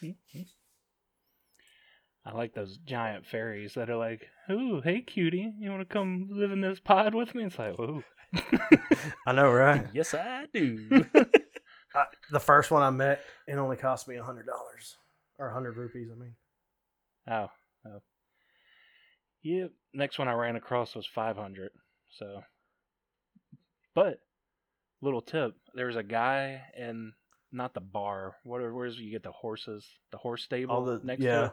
I like those giant fairies that are like, "Ooh, hey, cutie, you want to come live in this pod with me?" It's like, "Ooh." I know, right? Yes, I do. I, the first one I met, it only cost me a hundred dollars or a hundred rupees. I mean, Oh, oh. Yep. Next one I ran across was 500. So, but little tip: there's a guy in not the bar. What? Where's you get the horses? The horse stable All the- next to yeah. it.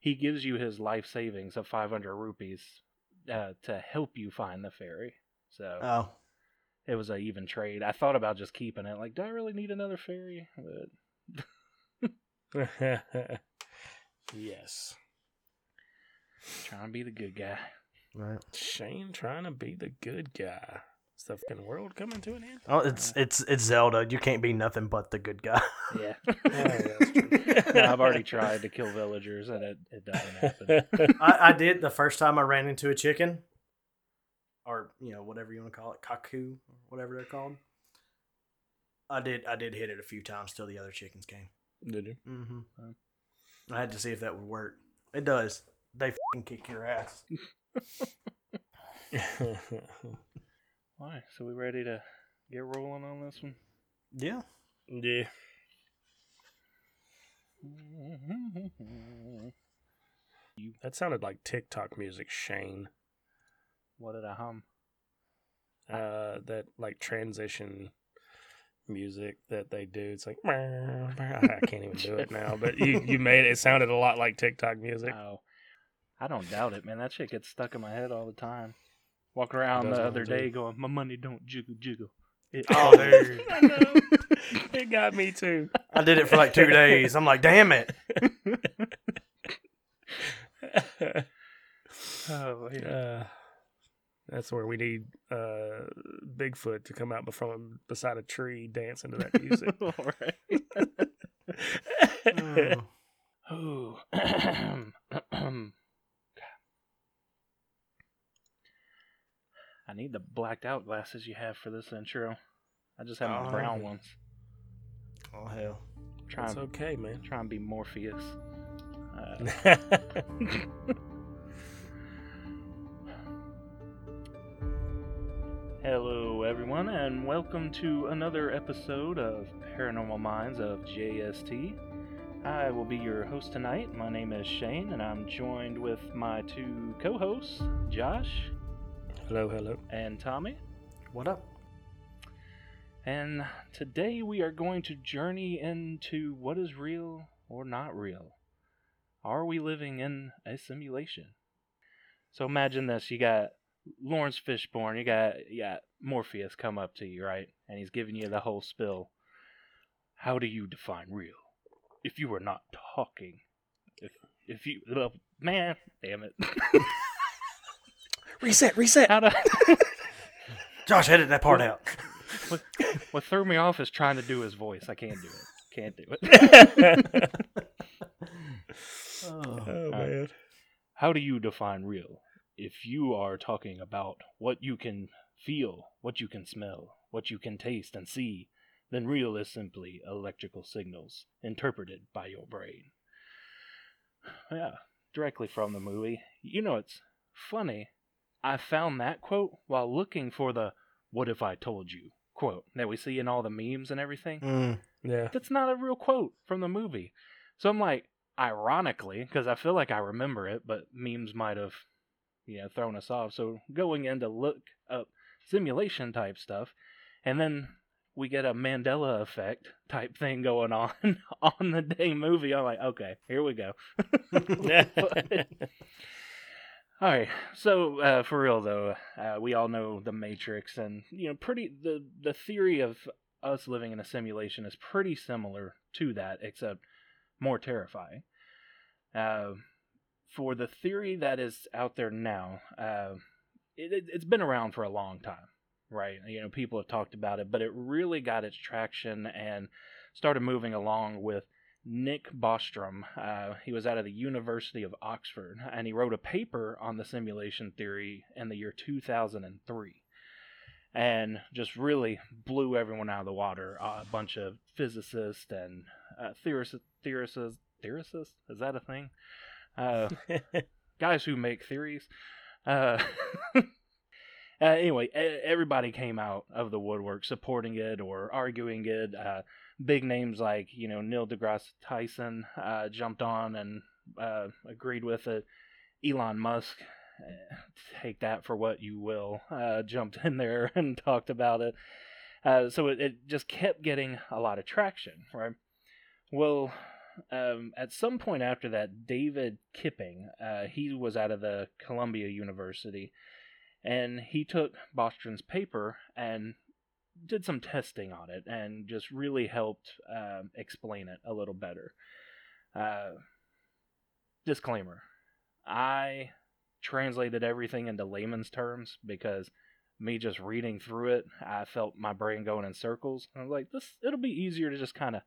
He gives you his life savings of 500 rupees uh, to help you find the fairy. So oh, it was a even trade. I thought about just keeping it. Like, do I really need another fairy? But yes. trying to be the good guy. right. Shane trying to be the good guy. Is the fucking world coming to an end? Oh, it's it's it's Zelda. You can't be nothing but the good guy. Yeah. yeah, that's. No, I've already tried to kill villagers and it, it doesn't happen. I, I did the first time I ran into a chicken, or you know whatever you want to call it, Cucco, whatever they're called. I did I did hit it a few times till the other chickens came. Did you? Mm-hmm. Wow. I had to see if that would work. It does. They fucking kick your ass. Why? So we ready to get rolling on this one? Yeah. yeah. That sounded like TikTok music, Shane. What did I hum? Uh, that like transition music that they do. It's like I can't even do it now, but you you made it. It sounded a lot like TikTok music. Oh, I don't doubt it, man. That shit gets stuck in my head all the time. Walk around the other too. day going, my money don't jiggle jiggle. It- Oh, dude. I know. it got me too. I did it for like two days. I'm like, damn it. oh, yeah. Uh, that's where we need uh, Bigfoot to come out from beside a tree dancing to that music. All right. Oh. Ooh. I need the blacked out glasses you have for this intro. I just have my Oh, brown okay. ones. Oh hell. Try It's and, okay, man. try and be Morpheus. Uh, hello, everyone, and welcome to another episode of Paranormal Minds of JST. I will be your host tonight. My name is Shane, and I'm joined with my two co hosts, Josh hello, hello. and Tommy. What up? And today we are going to journey into what is real or not real. Are we living in a simulation? So imagine this: you got Laurence Fishburne, you got you got Morpheus come up to you, right? And he's giving you the whole spill. How do you define real? If you were not talking, if if you, well, man, damn it, Reset, reset. how do? Josh, edit that part out. what, what threw me off is trying to do his voice. I can't do it. Can't do it. Oh. oh man. How do you define real? If you are talking about what you can feel, what you can smell, what you can taste and see, then real is simply electrical signals interpreted by your brain. Yeah, directly from the movie. You know, it's funny. I found that quote while looking for the what if I told you quote that we see in all the memes and everything Mm. Yeah. that's not a real quote from the movie. So I'm like, ironically, because I feel like I remember it, but memes might have, you know, thrown us off. So going in to look up simulation type stuff, and then we get a Mandela effect type thing going on on the day movie. I'm like, okay, here we go. All right. So uh, for real though, uh, we all know the Matrix, and you know, pretty the the theory of us living in a simulation is pretty similar to that, except more terrifying. Uh, for the theory that is out there now, uh, it, it, it's been around for a long time, right? You know, people have talked about it, but it really got its traction and started moving along with Nick Bostrom. Uh, he was out of the University of Oxford, and he wrote a paper on the simulation theory in the year 2003 and just really blew everyone out of the water. Uh, a bunch of physicists and uh, theorists, theorists, theorists, is that a thing? Uh, guys who make theories. Uh, uh, anyway, everybody came out of the woodwork supporting it or arguing it. Big names like you know Neil deGrasse Tyson uh, jumped on and uh, agreed with it. Elon Musk, eh, take that for what you will, uh, jumped in there and talked about it. Uh, so it, it just kept getting a lot of traction, right? Well, um, at some point after that, David Kipping, uh, he was out of the Columbia University, and he took Bostrom's paper and did some testing on it and just really helped um, explain it a little better. Uh, disclaimer I translated everything into layman's terms because me just reading through it, I felt my brain going in circles. I was like, this it'll be easier to just kind of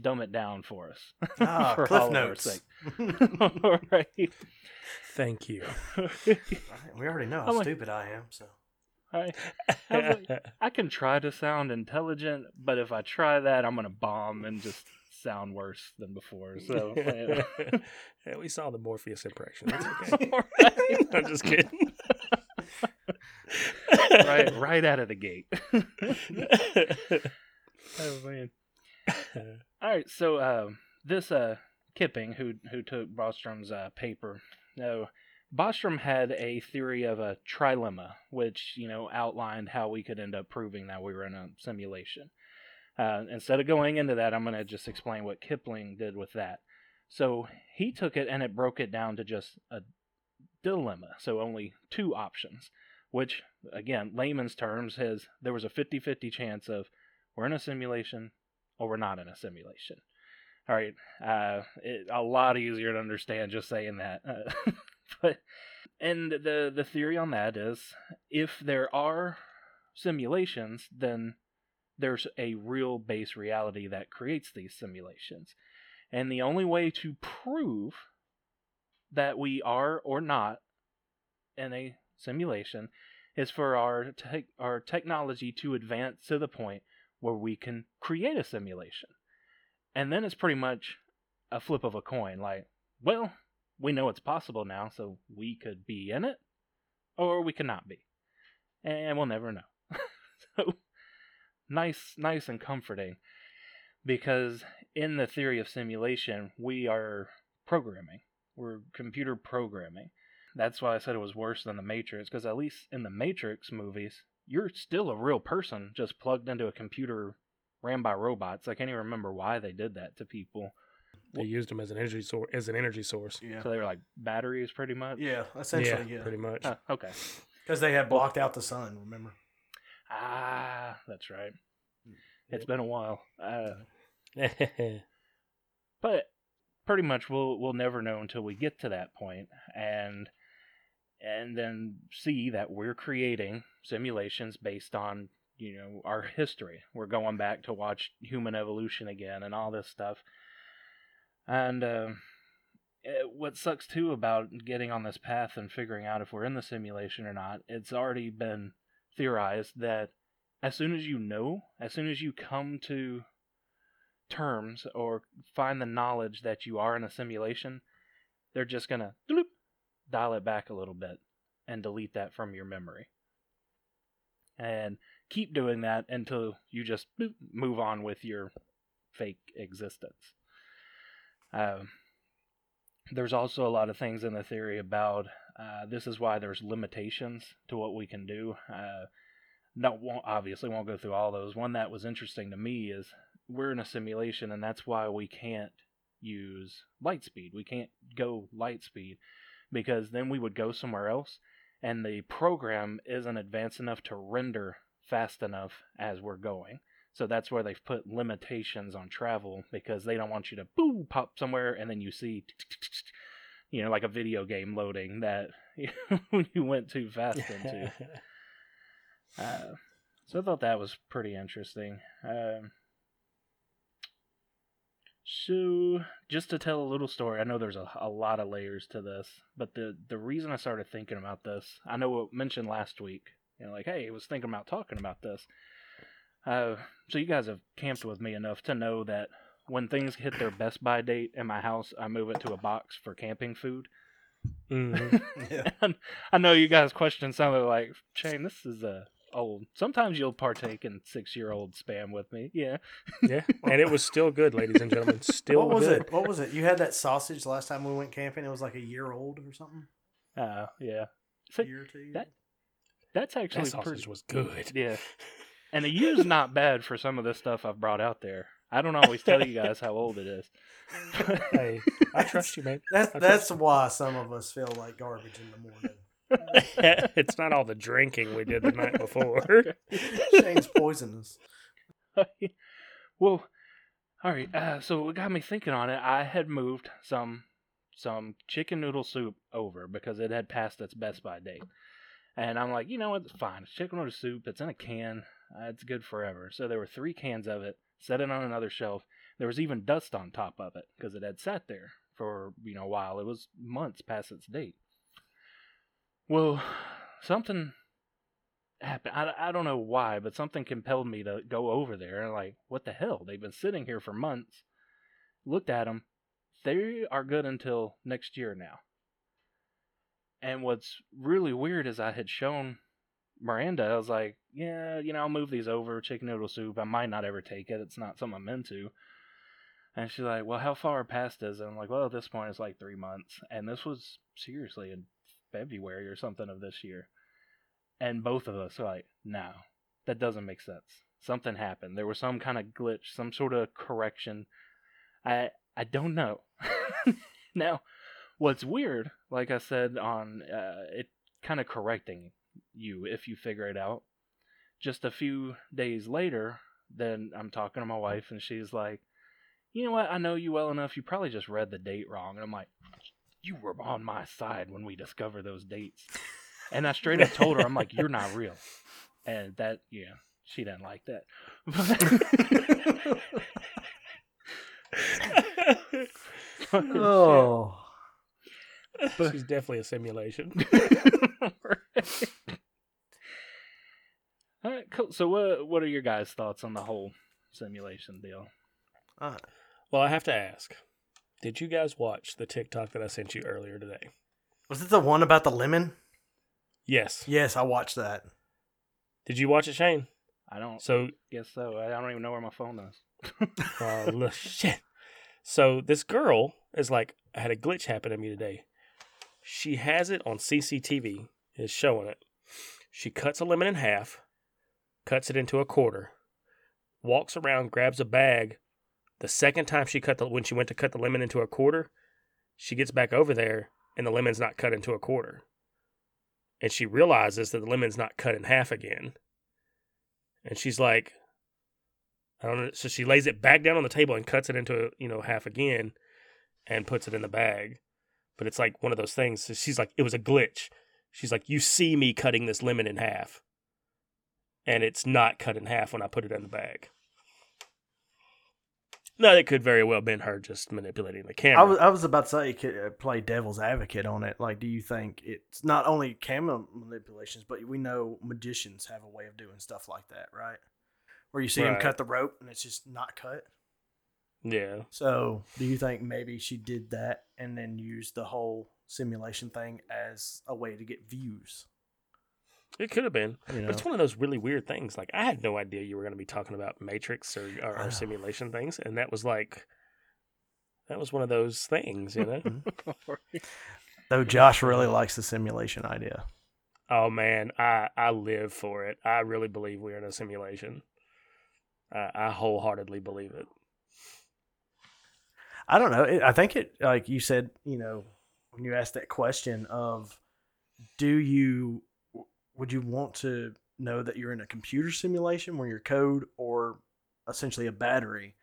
dumb it down for us. Ah, for Cliff all of our Notes. All right. Thank you. we already know how I'm like- stupid I am, so. I, I like, I can try to sound intelligent, but if I try that, I'm gonna bomb and just sound worse than before. So, yeah. we saw the Morpheus impression. It's okay. Right. I'm just kidding. right, right out of the gate. oh man. All right, so um, this uh, Kipping, who who took Bostrom's uh, paper, no, Bostrom had a theory of a trilemma, which you know outlined how we could end up proving that we were in a simulation. Uh, instead of going into that, I'm going to just explain what Kipping did with that. So he took it and it broke it down to just a dilemma, so only two options, which again, layman's terms, is there was a 50-50 chance of we're in a simulation or we're not in a simulation. All right, uh, it, a lot easier to understand just saying that. Uh, but and the the theory on that is if there are simulations, then there's a real base reality that creates these simulations. And the only way to prove that we are or not in a simulation is for our te- our technology to advance to the point where we can create a simulation. And then it's pretty much a flip of a coin like, well, we know it's possible now, so we could be in it or we cannot be. And we'll never know. so nice nice and comforting because in the theory of simulation, we are programming. We're computer programming. That's why I said it was worse than the Matrix, because at least in the Matrix movies, you're still a real person just plugged into a computer ran by robots. I can't even remember why they did that to people. They used them as an energy source. As an energy source. Yeah. So they were like batteries, pretty much. Yeah, essentially, yeah. pretty much. Oh, okay. Because they had blocked out the sun, remember? Ah, that's right. It's been a while. Uh, but pretty much we'll we'll never know until we get to that point and and then see that we're creating simulations based on you know our history we're going back to watch human evolution again and all this stuff and uh, it, what sucks too about getting on this path and figuring out if we're in the simulation or not it's already been theorized that as soon as you know as soon as you come to terms or find the knowledge that you are in a simulation, they're just gonna dial it back a little bit and delete that from your memory. And keep doing that until you just move on with your fake existence. Um, there's also a lot of things in the theory about uh, this is why there's limitations to what we can do. Uh, no, won't, obviously won't go through all those. One that was interesting to me is we're in a simulation, and that's why we can't use light speed. We can't go light speed because then we would go somewhere else, and the program isn't advanced enough to render fast enough as we're going. So that's where they've put limitations on travel because they don't want you to boo pop somewhere and then you see, you know, like a video game loading that you went too fast into. Uh, so I thought that was pretty interesting. Um, so, just to tell a little story, I know there's a, a lot of layers to this, but the the reason I started thinking about this, I know it mentioned last week, you know, like, hey, I was thinking about talking about this. Uh, so you guys have camped with me enough to know that when things hit their best by date in my house, I move it to a box for camping food. Mhm. Yeah. And I know you guys question some of it, like Shane. This is a old. Sometimes you'll partake in six year old spam with me. Yeah. yeah, and it was still good, ladies and gentlemen. Still good. what was good. it? What was it? You had that sausage last time we went camping. It was like a year old or something. Uh, yeah. A So year or two. that- that's actually That sausage pretty. was good. Yeah. And the year's not bad for some of the stuff I've brought out there. I don't always tell you guys how old it is. Hey, I trust you, man. That's I that's why some of us feel like garbage in the morning. it's not all the drinking we did the night before. Shane's poisonous. well, all right. Uh, so it got me thinking on it. I had moved some some chicken noodle soup over because it had passed its best by date, and I'm like, you know what? It's fine. It's chicken noodle soup. It's in a can. Uh, it's good forever. So there were three cans of it. Set it on another shelf. There was even dust on top of it because it had sat there for you know a while. It was months past its date. Well, something happened. I, I don't know why, but something compelled me to go over there and like, what the hell? They've been sitting here for months. Looked at them. They are good until next year now. And what's really weird is I had shown Miranda, I was like, yeah, you know, I'll move these over, chicken noodle soup. I might not ever take it. It's not something I'm into. And she's like, well, how far past is it? I'm like, well, at this point, it's like three months. And this was seriously in February or something of this year. And both of us are like, no, that doesn't make sense. Something happened. There was some kind of glitch, some sort of correction. I I don't know. now, what's weird, like I said on uh, it, kind of correcting you if you figure it out. Just a few days later, then I'm talking to my wife, and she's like, "You know what? I know you well enough. You probably just read the date wrong." And I'm like, "You were on my side when we discovered those dates." And I straight up told her, "I'm like, you're not real," and that, yeah, she didn't like that. Oh, She's definitely a simulation. All right, cool. So, what what are your guys' thoughts on the whole simulation deal? Uh, Well, I have to ask. Did you guys watch the TikTok that I sent you earlier today? was it the one about the lemon? Yes. Yes, I watched that. Did you watch it, Shane? I don't So, guess so. I don't even know where my phone is. uh, shit. So this girl is like, I had a glitch happen to me today. She has it on CCTV, is showing it. She cuts a lemon in half, cuts it into a quarter, walks around, grabs a bag. The second time she cut the when she went to cut the lemon into a quarter, she gets back over there and the lemon's not cut into a quarter. And she realizes that the lemon's not cut in half again. And she's like, I don't know. So she lays it back down on the table and cuts it into you know half again, and puts it in the bag. But it's like one of those things. So she's like, it was a glitch. She's like, you see me cutting this lemon in half, and it's not cut in half when I put it in the bag. No, it could very well have been her just manipulating the camera. I was I was about to say you could uh, play devil's advocate on it. Like, do you think it's not only camera manipulations, but we know magicians have a way of doing stuff like that, right? Where you see them Right. cut the rope and it's just not cut. yeah, So, do you think maybe she did that and then used the whole simulation thing as a way to get views? It could have been. You know, But it's one of those really weird things. Like I had no idea you were going to be talking about Matrix or, or, or simulation things, and that was like, that was one of those things, you know. though Josh really likes the simulation idea. oh man, I I live for it. I really believe we're in a simulation. I, I wholeheartedly believe it. I don't know. It, I think it, like you said, you know, when you asked that question of, do you, would you want to know that you're in a computer simulation where your code or essentially a battery?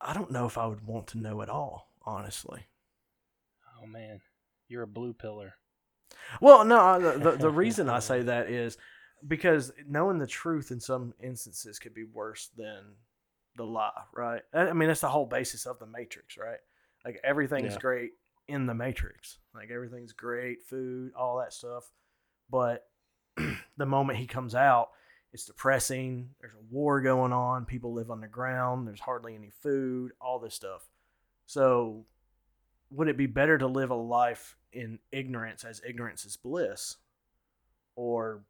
I don't know if I would want to know at all, honestly. Oh man, you're a blue pillar. Well, no, I- the, the, the reason I say that is because knowing the truth in some instances could be worse than the lie, right? I I mean, that's the whole basis of the Matrix, right? Like everything's Yeah. great in the Matrix. Like everything's great, food, all that stuff. But the moment he comes out, it's depressing. There's a war going on. People live underground. There's hardly any food. All this stuff. So, would it be better to live a life in ignorance, as ignorance is bliss, or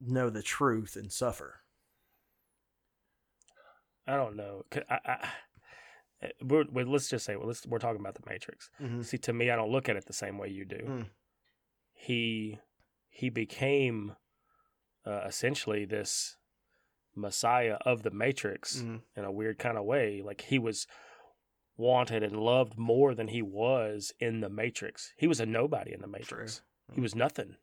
know the truth and suffer? I don't know. I, I, we're, we're, let's just say well, let's, we're talking about the Matrix. Mm-hmm. See, to me, I don't look at it the same way you do. Mm. He he became uh, essentially this messiah of the Matrix Mm-hmm. in a weird kind of way. Like he was wanted and loved more than he was in the Matrix. He was a nobody in the Matrix. He was nothing.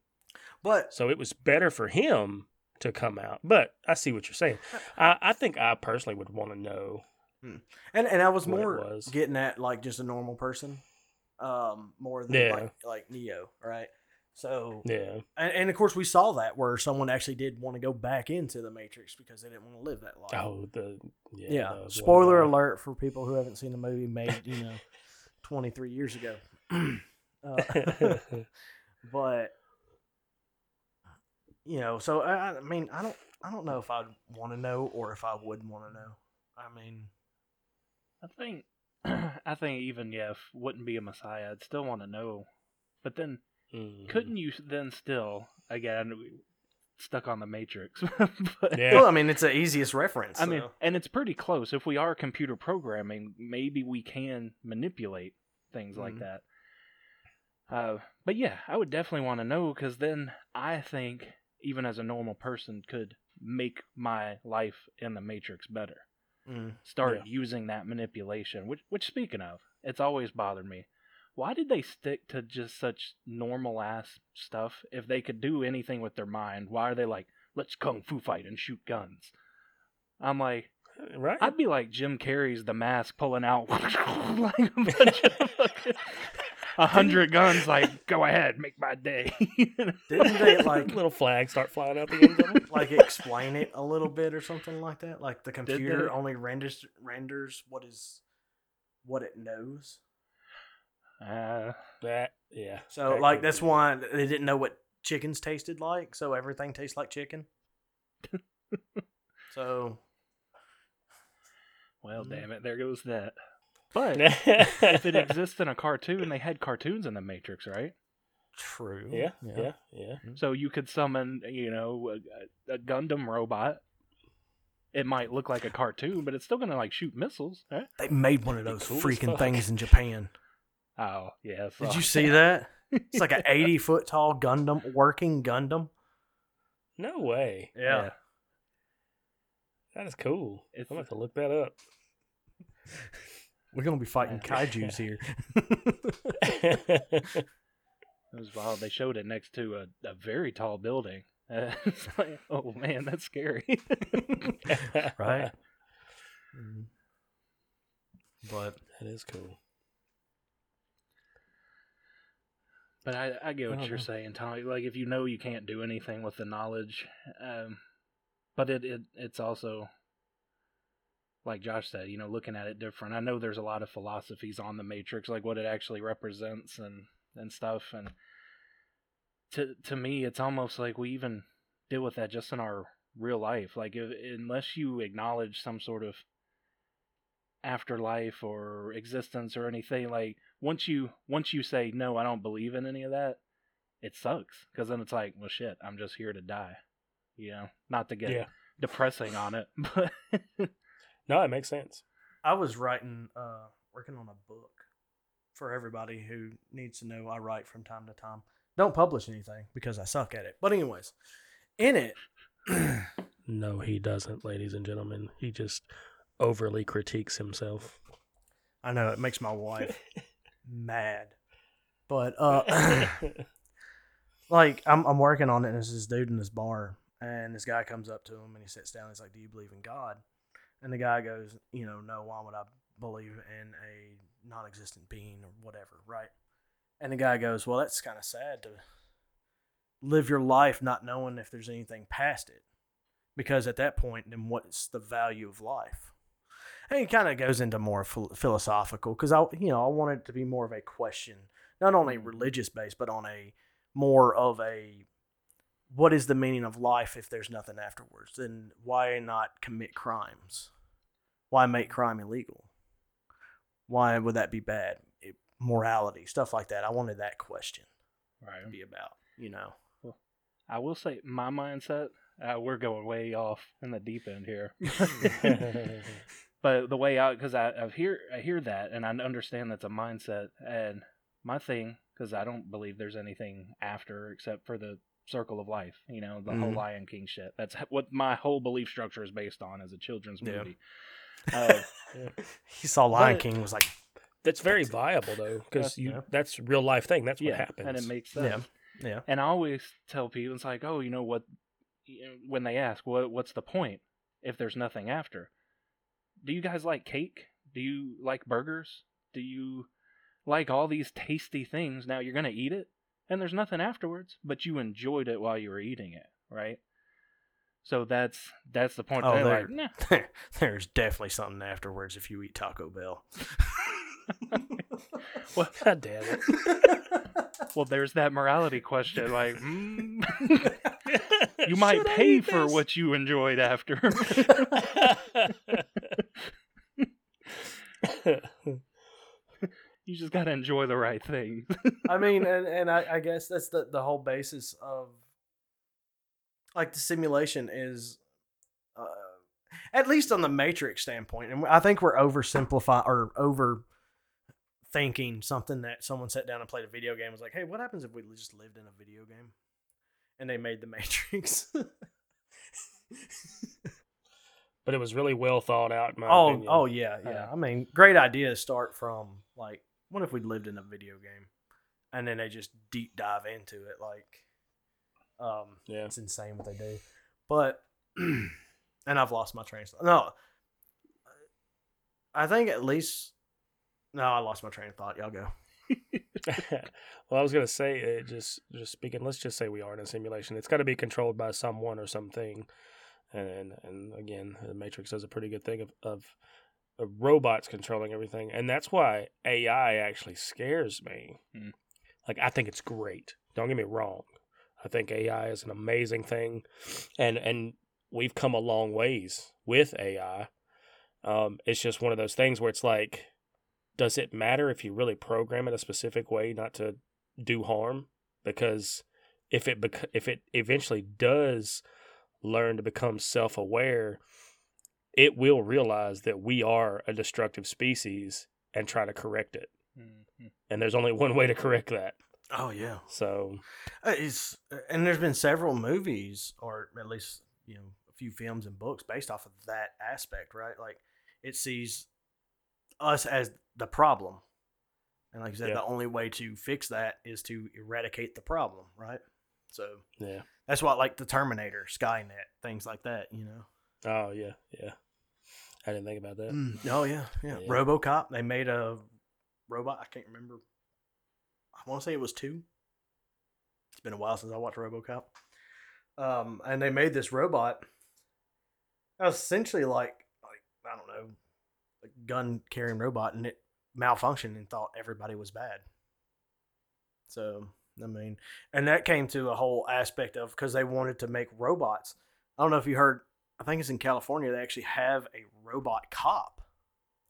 But So it was better for him to come out. But I see what you're saying. I, I think I personally would want to know. And and I was more was. getting at like just a normal person, um, more than Yeah. like like Neo, right? So Yeah. and, and of course we saw that where someone actually did want to go back into the Matrix because they didn't want to live that life. Oh, the yeah. yeah. Spoiler alert for people who haven't seen the movie made you know twenty three years ago. uh, but you know, so I, I mean, I don't, I don't know if I'd want to know or if I would want to know. I mean, I think I think even yeah, if wouldn't be a messiah, I'd still want to know. But then Mhm. couldn't you then still again stuck on the matrix? but, Yeah. well, I mean, it's the easiest reference. I mean, and it's pretty close. If we are computer programming, maybe we can manipulate things like Mhm. that. Uh, but yeah, I would definitely want to know because then I think even as a normal person could make my life in the matrix better. Mm. Start Yeah. using that manipulation. Which, which speaking of, it's always bothered me. Why did they stick to just such normal ass stuff? If they could do anything with their mind, why are they like, let's kung fu fight and shoot guns? I'm like, right. I'd be like Jim Carrey's The Mask pulling out like a bunch of fucking- a hundred guns. Like, go ahead, make my day. Didn't they like little flags start flying out the end of them. like explain it a little bit or something like that? Like the computer only renders renders what is what it knows. uh, That yeah. So that like that's be. why they didn't know what chickens tasted like. So everything tastes like chicken. so well, Mhm. damn it, there goes that. But if it exists in a cartoon, they had cartoons in the Matrix, right? true. yeah, yeah, yeah. Mm-hmm. So you could summon, you know, a, a Gundam robot. It might look like a cartoon, but it's still gonna like shoot missiles. Right? They made one of those Cool freaking fuck. things in Japan. Oh yeah. Did so- you see that? It's like an eighty foot tall Gundam, working Gundam. No way. Yeah. That is cool. It's- I'm gonna have to look that up. We're gonna be fighting kaiju's here. It was wild. They showed it next to a, a very tall building. Uh, it's like, oh man, that's scary. Right. Mhm. But That is cool. but I, I get what don't you're know. saying, Tommy. Like if you know you can't do anything with the knowledge, um, but it, it it's also like Josh said, you know, looking at it different. I know there's a lot of philosophies on the Matrix, like what it actually represents and and stuff. And to to me, it's almost like we even deal with that just in our real life. Like if, unless you acknowledge some sort of afterlife or existence or anything, like once you once you say no, I don't believe in any of that, it sucks because then it's like, well, shit, I'm just here to die. You know, not to get Yeah. depressing on it, but No, it makes sense. I was writing, uh, working on a book for everybody who needs to know I write from time to time. Don't publish anything because I suck at it. But anyways, in it, No, he doesn't, ladies and gentlemen. He just overly critiques himself. I know it makes my wife mad, but uh, like I'm I'm working on it, and there's this dude in this bar, and this guy comes up to him and he sits down. He's like, "Do you believe in God?" And the guy goes, "You know, no. Why would I believe in a non-existent being or whatever?" Right? And the guy goes, "Well, that's kind of sad to live your life not knowing if there's anything past it, because at that point, then what's the value of life?" And it kind of goes into more phil- philosophical because I, you know, I want it to be more of a question, not only mm. religious based, but on a more of a what is the meaning of life if there's nothing afterwards? Then why not commit crimes? Why make crime illegal? Why would that be bad? It, morality, stuff like that. I wanted that question to be about, you know. I will say my mindset. Uh, we're going way off in the deep end here. but the way out because I, I hear I hear that and I understand that's a mindset and my thing because I don't believe there's anything after except for the circle of life you know the whole Mhm. Lion King shit that's what my whole belief structure is based on as a children's Yeah. movie uh, He saw Lion But- King was like, That's very viable though, because Yeah. you that's real life thing. That's what yeah happens. and it makes Yeah. sense yeah, and I always tell people it's like oh you know what you know, when they ask what what's the point if there's nothing after do you guys like cake do you like burgers do you like all these tasty things now you're going to eat it and there's nothing afterwards but you enjoyed it while you were eating it right so that's that's the point Oh, there- like nah. there's definitely something afterwards if you eat Taco Bell. well, God damn it. well there's that morality question like mm, you might Should pay for this? what you enjoyed after you just got to enjoy the right thing I mean, and, and I, I guess that's the, the whole basis of like the simulation is, uh, at least on the Matrix standpoint, and I think we're oversimplifying or over thinking something that someone sat down and played a video game was like, hey, what happens if we just lived in a video game and they made the Matrix? but it was really well thought out. In my oh, opinion. oh yeah, yeah. Uh, I mean, great ideas start from like, what if we lived in a video game, and then they just deep dive into it. Like, um, Yeah. it's insane what they do. But, and I've lost my train of thought. No, I think at least. No, I lost my train of thought. Y'all go. well, I was gonna say, it just just speaking. Let's just say we are in a simulation. It's got to be controlled by someone or something, and and again, the Matrix does a pretty good thing of, of of robots controlling everything, and that's why AI actually scares me. Hmm. Like I think it's great. Don't get me wrong. I think AI is an amazing thing, and and we've come a long ways with AI. Um, it's just one of those things where it's like, does it matter if you really program it a specific way not to do harm? Because if it bec- if it eventually does learn to become self aware, it will realize that we are a destructive species and try to correct it. Mhm. And there's only one way to correct that. Oh yeah. So Uh, It's and there's been several movies, or at least you know a few films and books based off of that aspect, right? Like it sees us as the problem, and like you said, Yeah. the only way to fix that is to eradicate the problem, right? So yeah. that's what like the Terminator, Skynet, things like that, you know. Oh yeah, yeah. I didn't think about that. Mm, Oh yeah, yeah, Yeah. RoboCop. They made a robot. I can't remember. I want to say it was two. It's been a while since I watched RoboCop. Um, and they made this robot. That was essentially like, like I don't know, a gun carrying robot, and it malfunctioned and thought everybody was bad. So I mean, and that came to a whole aspect of because they wanted to make robots. I don't know if you heard. I think it's in California. They actually have a robot cop.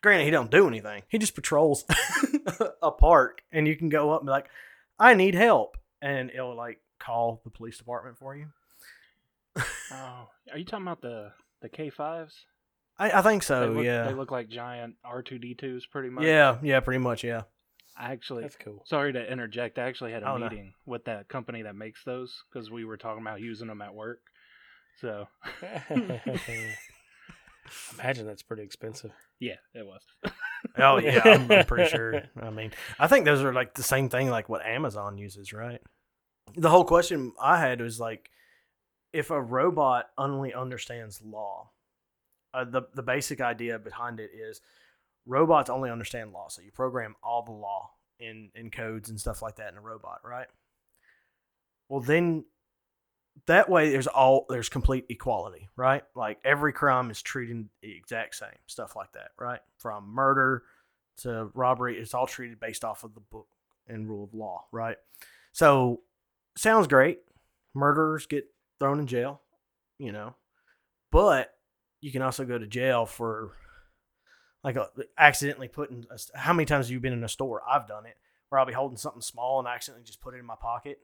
Granted, he don't do anything. He just patrols a park, and you can go up and be like, "I need help," and it'll like call the police department for you. oh are you talking about the the k5s I, I think so. they look, yeah. they look like giant r2d2s pretty much yeah. Yeah. Pretty much. Yeah. I actually That's cool. Sorry to interject. I actually had a Oh, no. meeting with that company that makes those because we were talking about using them at work. So Imagine that's pretty expensive. yeah, it was. Oh yeah. I'm, I'm pretty sure. I mean, I think those are like the same thing like what Amazon uses, right? The whole question I had was like, if a robot only understands law, uh, the the basic idea behind it is robots only understand law. So you program all the law in in codes and stuff like that in a robot, right? Well, then that way there's all there's complete equality, right? Like every crime is treated the exact same, stuff like that, right? From murder to robbery, it's all treated based off of the book and rule of law, right? So sounds great. Murderers get thrown in jail, you know, but you can also go to jail for like a, accidentally putting. A, how many times have you been in a store? I've done it where I'll be holding something small and I accidentally just put it in my pocket.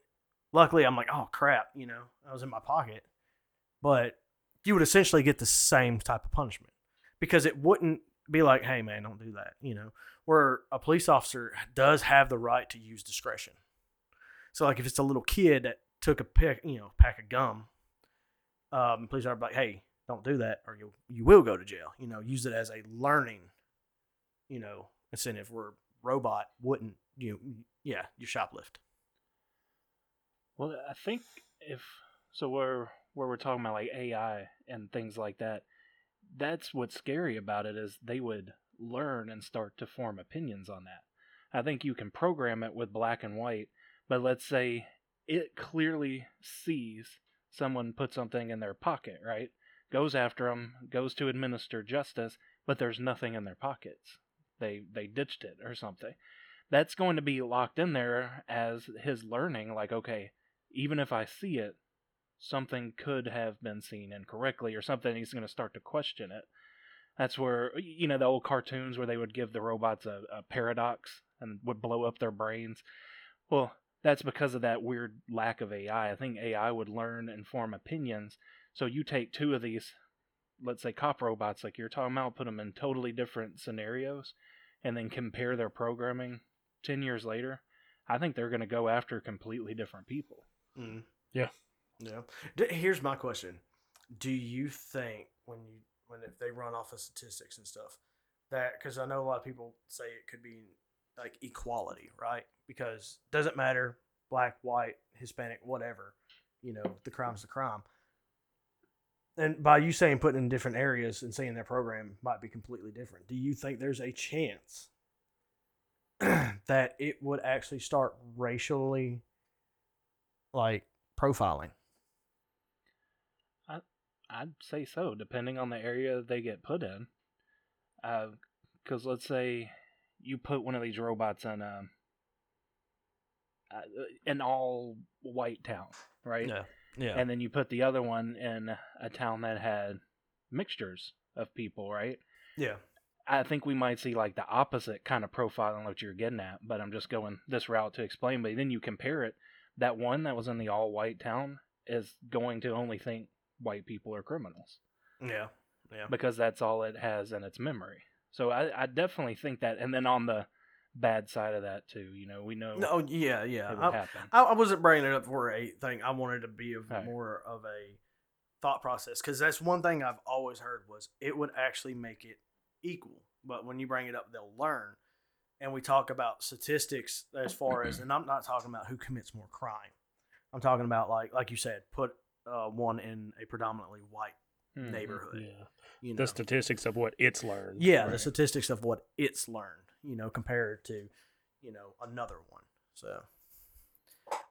Luckily, I'm like, oh crap, you know, I was in my pocket. But you would essentially get the same type of punishment because it wouldn't be like, hey man, don't do that, you know. Where a police officer does have the right to use discretion. So like if it's a little kid that took a pick, you know, pack of gum, um, police are like, hey, don't do that, or you you will go to jail. You know, use it as a learning, you know, incentive. Where robot wouldn't, you know, yeah, you shoplift. Well, I think if so, where where we're talking about like AI and things like that, that's what's scary about it is they would learn and start to form opinions on that. I think you can program it with black and white, but let's say it clearly sees someone put something in their pocket, right? Goes after them, goes to administer justice, but there's nothing in their pockets. They they ditched it or something. That's going to be locked in there as his learning like okay, even if I see it, something could have been seen incorrectly or something he's going to start to question it. That's where you know the old cartoons where they would give the robots a, a paradox and would blow up their brains. Well, that's because of that weird lack of AI. I think AI would learn and form opinions. So you take two of these, let's say cop robots, like you're talking about, put them in totally different scenarios, and then compare their programming 10 years later. I think they're going to go after completely different people. Mm. Yeah. Yeah. D- here's my question: Do you think when you when if they run off of statistics and stuff that because I know a lot of people say it could be like equality, right? Because doesn't matter black, white, Hispanic, whatever. You know, the crime's the crime. And by you saying putting in different areas and saying their program might be completely different, do you think there's a chance that it would actually start racially like profiling? I'd say so, depending on the area they get put in. Uh, because let's say you put one of these robots in a, uh, an all white town, right? Yeah. Yeah. And then you put the other one in a town that had mixtures of people, right? yeah. I think we might see like the opposite kind of profiling what you're getting at, but I'm just going this route to explain. But then you compare it. That one that was in the all white town is going to only think white people are criminals Yeah. Yeah. because that's all it has in its memory. So I, I definitely think that. And then on the bad side of that too, you know, we know No, yeah, yeah. it would I. I, I wasn't bringing it up for a thing. I wanted to be of Right. more of a thought process because that's one thing I've always heard was it would actually make it equal. But when you bring it up, they'll learn. And we talk about statistics as far as, and I'm not talking about who commits more crime. I'm talking about like, like you said, put uh, one in a predominantly white Mhm. neighborhood. Yeah. You know, The statistics of what it's learned. yeah, the statistics of what it's learned, you know, compared to, you know, another one. So,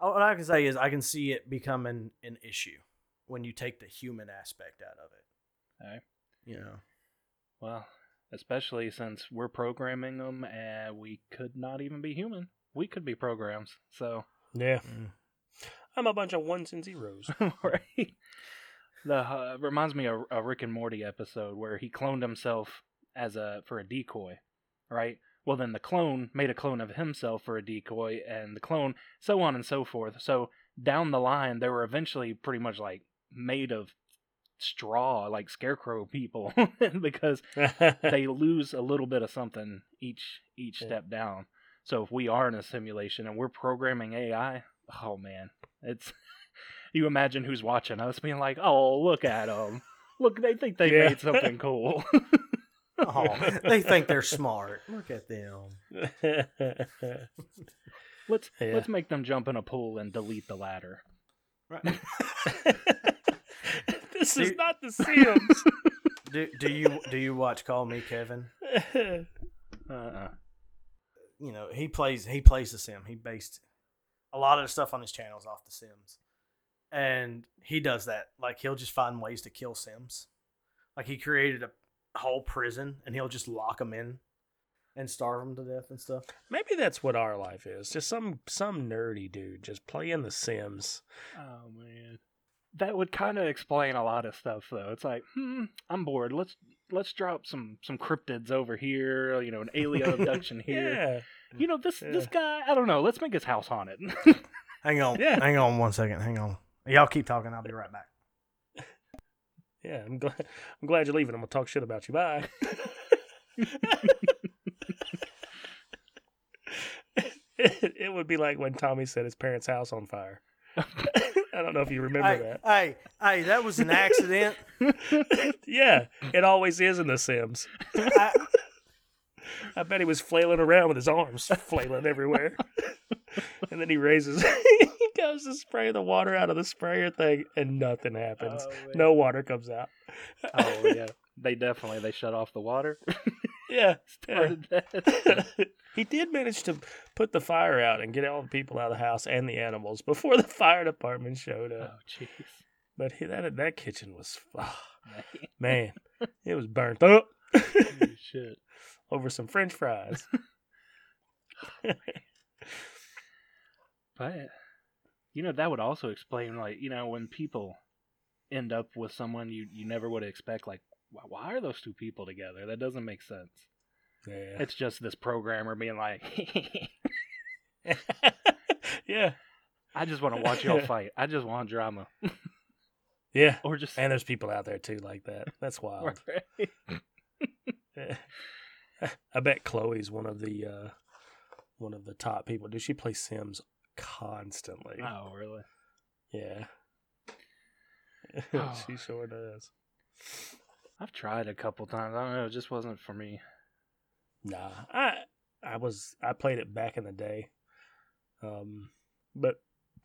what I can say is I can see it becoming an issue when you take the human aspect out of it. Okay. You know, Well, especially since we're programming them and we could not even be human. We could be programs. So, Yeah. Mm. I'm a bunch of ones and zeros. right. The uh, reminds me of a Rick and Morty episode where he cloned himself as a for a decoy, right? Well, then the clone made a clone of himself for a decoy, and the clone, so on and so forth. So down the line, they were eventually pretty much like made of straw, like scarecrow people, because they lose a little bit of something each each Yeah. step down. So if we are in a simulation and we're programming AI, oh man, it's you imagine who's watching us being like, "Oh, look at them. Look, they think they Yeah. made something cool." oh, they think they're smart. Look at them. let's Yeah. let's make them jump in a pool and delete the ladder. Right. This is not the Sims. do, do you do you watch Call Me Kevin? Uh-uh. You know, he plays he plays the Sim. He based a lot of the stuff on his channels off the Sims. And he does that. Like he'll just find ways to kill Sims. Like he created a whole prison and he'll just lock them in and starve them to death and stuff. Maybe that's what our life is. Just some some nerdy dude just playing The Sims. Oh man. That would kind of explain a lot of stuff, though. It's like, hmm, I'm bored. Let's let's drop some some cryptids over here. You know, an alien abduction here. Yeah. You know, this this guy. I don't know. Let's make his house haunted. Hang on. Yeah. Hang on one second. Hang on. Y'all keep talking. I'll be right back. Yeah, I'm glad. I'm glad you're leaving. I'm gonna talk shit about you. Bye. it, it would be like when Tommy set his parents' house on fire. I don't know if you remember Hey, hey, hey, that was an accident. yeah, it always is in The Sims. I, I bet he was flailing around with his arms flailing everywhere. and then he raises, he goes to spray the water out of the sprayer thing, and nothing happens. Oh, no water comes out. oh yeah, they definitely they shut off the water. Yeah. Started that. he did manage to put the fire out and get all the people out of the house and the animals before the fire department showed oh up. jeez. But he, that that kitchen was, ah, Man. man, it was burnt up shit. over some French fries. But you know that would also explain like you know when people end up with someone you you never would expect like why, why are those two people together? That doesn't make sense. yeah, It's just this programmer being like, yeah, I just want to watch y'all fight. I just want drama, yeah. or just And there's people out there too like that. That's wild. I bet Chloe's one of the uh, one of the top people. Does she play Sims constantly? oh really? Yeah. Oh. she sure does. I've tried a couple times. I don't know. It just wasn't for me. Nah, I I was I played it back in the day, um, but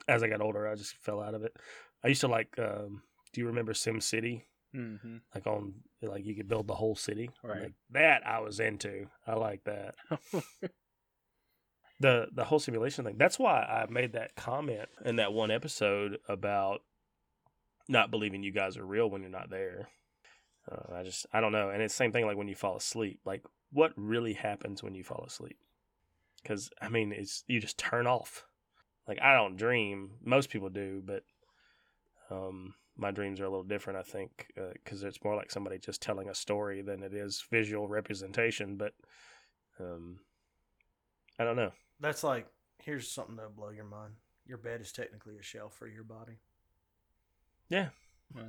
as I got older, I just fell out of it. I used to like. Um, do you remember Sim City? Mm-hmm. Like on like you could build the whole city. Right. Like, that I was into. I like that. the the whole simulation thing. That's why I made that comment in that one episode about not believing you guys are real when you're not there. Uh, I just I don't know, and it's the same thing like when you fall asleep. Like what really happens when you fall asleep? Because I mean, it's you just turn off. Like I don't dream. Most people do, but um, my dreams are a little different. I think because it's more like somebody just telling a story than it is visual representation. But um, I don't know. that's like here's something that'll blow your mind. Your bed is technically a shell for your body. Yeah,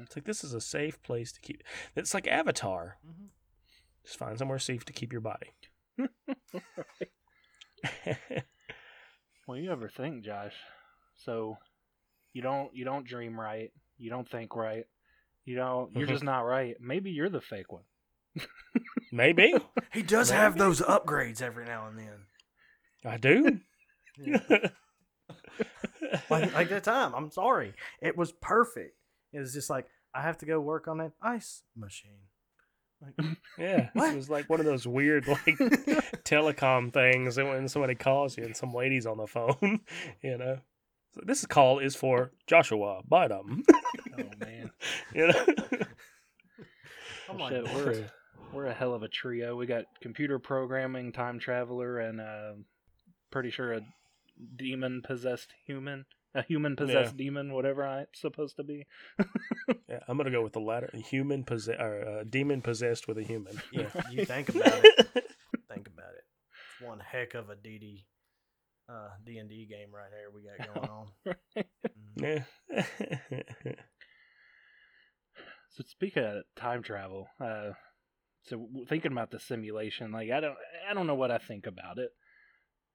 it's like this is a safe place to keep. It's like Avatar. Mm-hmm. Just find somewhere safe to keep your body. Well, you ever think, Josh? So, you don't you don't dream right. You don't think right. You don't. You're Mhm. just not right. Maybe you're the fake one. Maybe He does have those upgrades every now and then. I do. like, like that time. I'm sorry. It was perfect. It was just like I have to go work on that ice machine. Like, Yeah, What? it was like one of those weird like telecom things and when somebody calls you and some lady's on the phone, you know. So this call is for Joshua Bynum. Oh man, you know. I'm like, shit, we're a, we're a hell of a trio. We got computer programming, time traveler, and uh, pretty sure a demon possessed human, a human possessed demon, whatever I'm supposed to be. Yeah, I'm gonna go with the latter. Human possess or uh, demon possessed with a human. yeah, you think about it. Think about it. It's one heck of a DD, uh, D and D game right here we got going on. Mhm. yeah. So speaking of time travel, uh, so thinking about the simulation, like I don't, I don't know what I think about it,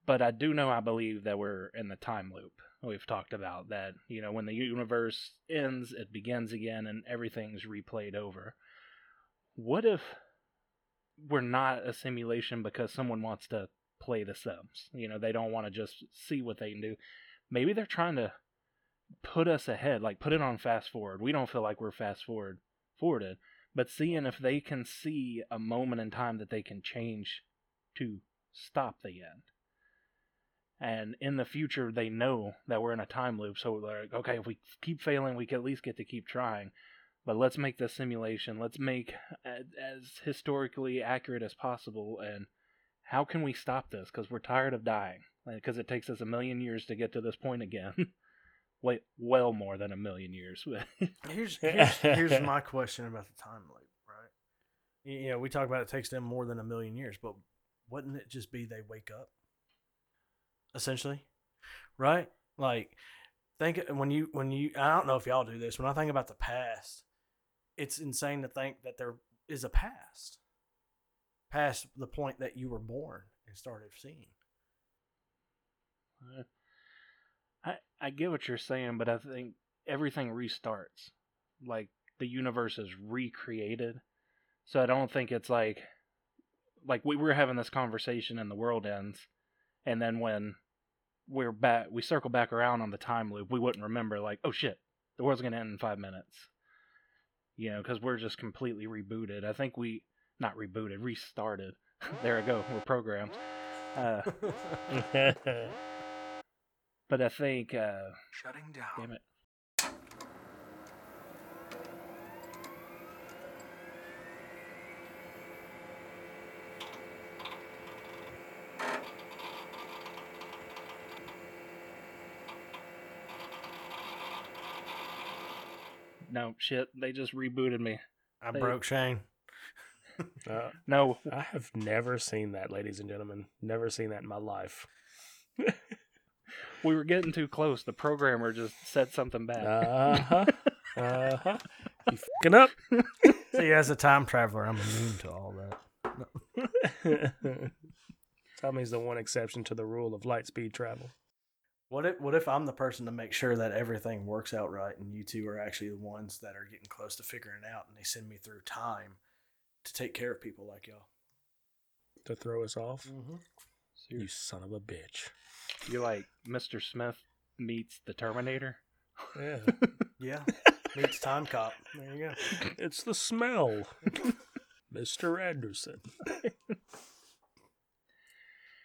but I do know I believe that we're in the time loop. We've talked about that. You know, when the universe ends, it begins again, and everything's replayed over. What if we're not a simulation because someone wants to play the Sims? You know, they don't want to just see what they can do. Maybe they're trying to put us ahead, like put it on fast forward. We don't feel like we're fast forward forwarded, but seeing if they can see a moment in time that they can change to stop the end. And in the future, they know that we're in a time loop. So they're like, okay, if we keep failing, we can at least get to keep trying. But let's make this simulation. Let's make as historically accurate as possible. And how can we stop this? Because we're tired of dying. Because it takes us a million years to get to this point again. wait well more than a million years. Here's here's, here's my question about the time loop, right? You you know, we talk about it takes them more than a million years, but wouldn't it just be they wake up? Essentially, right? Like, think when you when you I don't know if y'all do this. When I think about the past, it's insane to think that there is a past, past the point that you were born and started seeing. I I get what you're saying, but I think everything restarts. Like the universe is recreated. So I don't think it's like like we were having this conversation and the world ends and then when we're back we circle back around on the time loop, we wouldn't remember like, oh shit, the world's going to end in 5 minutes. You know, cuz we're just completely rebooted. I think we not rebooted, restarted. there we go. We're programmed. Uh, but I think uh Shutting down. damn it. No shit, they just rebooted me. I They- broke Shane. Uh, No, I have never seen that, ladies and gentlemen. Never seen that in my life. we were getting too close. The programmer just said something bad. Uh huh. Uh huh. You fucking up. See, as a time traveler, I'm immune to all that. Tommy's the one exception to the rule of light speed travel. What if what if I'm the person to make sure that everything works out right, and you two are actually the ones that are getting close to figuring it out, and they send me through time to take care of people like y'all? To throw us off? Mm-hmm. You're, You son of a bitch. you're like Mr. Smith meets the Terminator. Yeah. Yeah, meets time cop. There you go. it's the smell. Mr. Anderson.